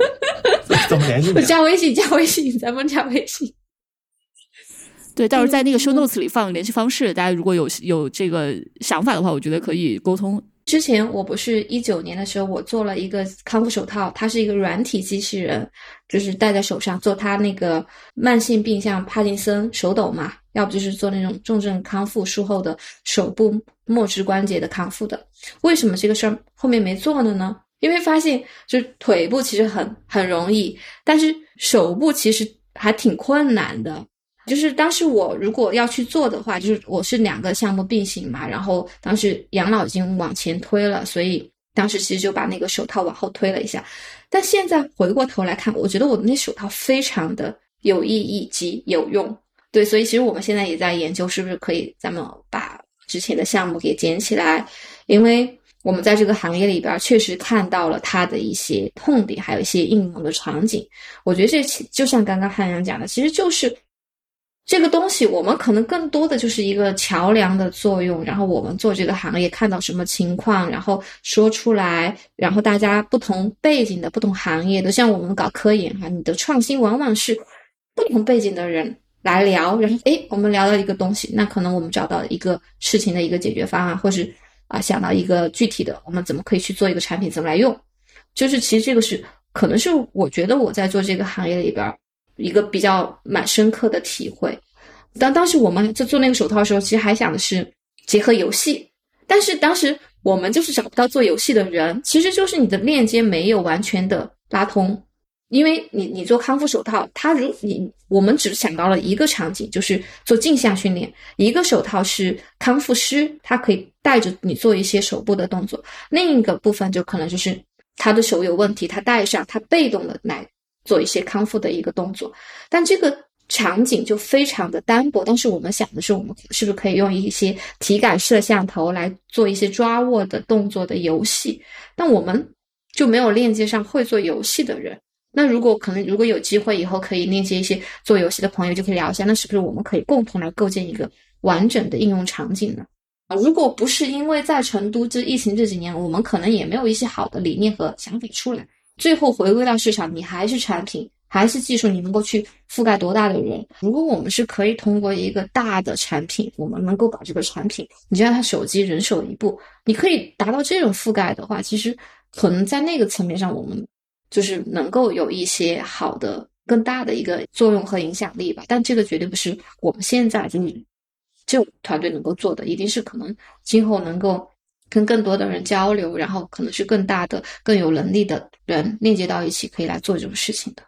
[laughs] 怎么联系你？加微信，加微信，咱们加微信。[laughs] 对，到时候在那个 show notes 里放联系方式，大家如果有有这个想法的话，我觉得可以沟通。之前我不是一九年的时候，我做了一个康复手套，它是一个软体机器人，就是戴在手上做它那个慢性病，像帕金森、手抖嘛，要不就是做那种重症康复术后的手部末肢关节的康复的。为什么这个事儿后面没做了呢？因为发现就是腿部其实很很容易，但是手部其实还挺困难的。就是当时我如果要去做的话，就是我是两个项目并行嘛，然后当时养老已经往前推了，所以当时其实就把那个手套往后推了一下。但现在回过头来看，我觉得我的那手套非常的有意义及有用。对，所以其实我们现在也在研究，是不是可以咱们把之前的项目给捡起来，因为我们在这个行业里边确实看到了它的一些痛点，还有一些应用的场景。我觉得这就像刚刚汉阳讲的，其实就是。这个东西，我们可能更多的就是一个桥梁的作用。然后我们做这个行业，看到什么情况，然后说出来，然后大家不同背景的不同行业的，像我们搞科研哈，你的创新往往是不同背景的人来聊，然后诶，我们聊到一个东西，那可能我们找到一个事情的一个解决方案，或是啊想到一个具体的，我们怎么可以去做一个产品，怎么来用，就是其实这个是可能是我觉得我在做这个行业里边。一个比较蛮深刻的体会。当当时我们在做那个手套的时候，其实还想的是结合游戏，但是当时我们就是找不到做游戏的人，其实就是你的链接没有完全的拉通。因为你你做康复手套，它如你我们只想到了一个场景，就是做镜像训练。一个手套是康复师，他可以带着你做一些手部的动作；另一个部分就可能就是他的手有问题，他戴上，他被动的来。做一些康复的一个动作，但这个场景就非常的单薄。但是我们想的是，我们是不是可以用一些体感摄像头来做一些抓握的动作的游戏？但我们就没有链接上会做游戏的人。那如果可能，如果有机会以后可以链接一些做游戏的朋友，就可以聊一下，那是不是我们可以共同来构建一个完整的应用场景呢？啊，如果不是因为在成都这疫情这几年，我们可能也没有一些好的理念和想法出来。最后回归到市场，你还是产品，还是技术，你能够去覆盖多大的人？如果我们是可以通过一个大的产品，我们能够把这个产品，你就像它手机人手一部，你可以达到这种覆盖的话，其实可能在那个层面上，我们就是能够有一些好的、更大的一个作用和影响力吧。但这个绝对不是我们现在就是这种团队能够做的，一定是可能今后能够。跟更多的人交流，然后可能是更大的、更有能力的人链接到一起，可以来做这种事情的。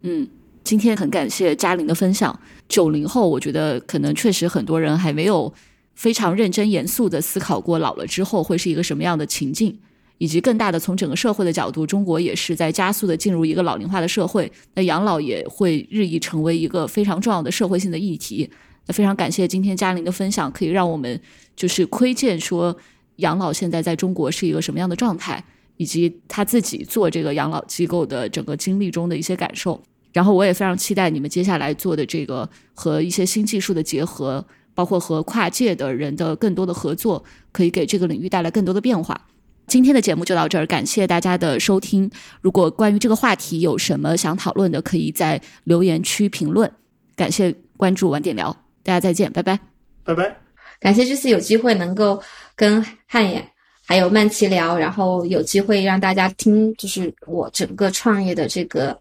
嗯，今天很感谢嘉玲的分享。九零后，我觉得可能确实很多人还没有非常认真严肃的思考过老了之后会是一个什么样的情境，以及更大的从整个社会的角度，中国也是在加速的进入一个老龄化的社会，那养老也会日益成为一个非常重要的社会性的议题。那非常感谢今天嘉玲的分享，可以让我们就是窥见说。养老现在在中国是一个什么样的状态，以及他自己做这个养老机构的整个经历中的一些感受。然后我也非常期待你们接下来做的这个和一些新技术的结合，包括和跨界的人的更多的合作，可以给这个领域带来更多的变化。今天的节目就到这儿，感谢大家的收听。如果关于这个话题有什么想讨论的，可以在留言区评论。感谢关注晚点聊，大家再见，拜拜，拜拜。感谢这次有机会能够跟汉言还有曼奇聊，然后有机会让大家听，就是我整个创业的这个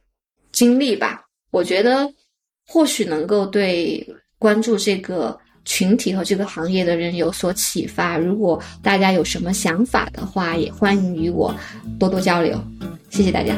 经历吧。我觉得或许能够对关注这个群体和这个行业的人有所启发。如果大家有什么想法的话，也欢迎与我多多交流。谢谢大家。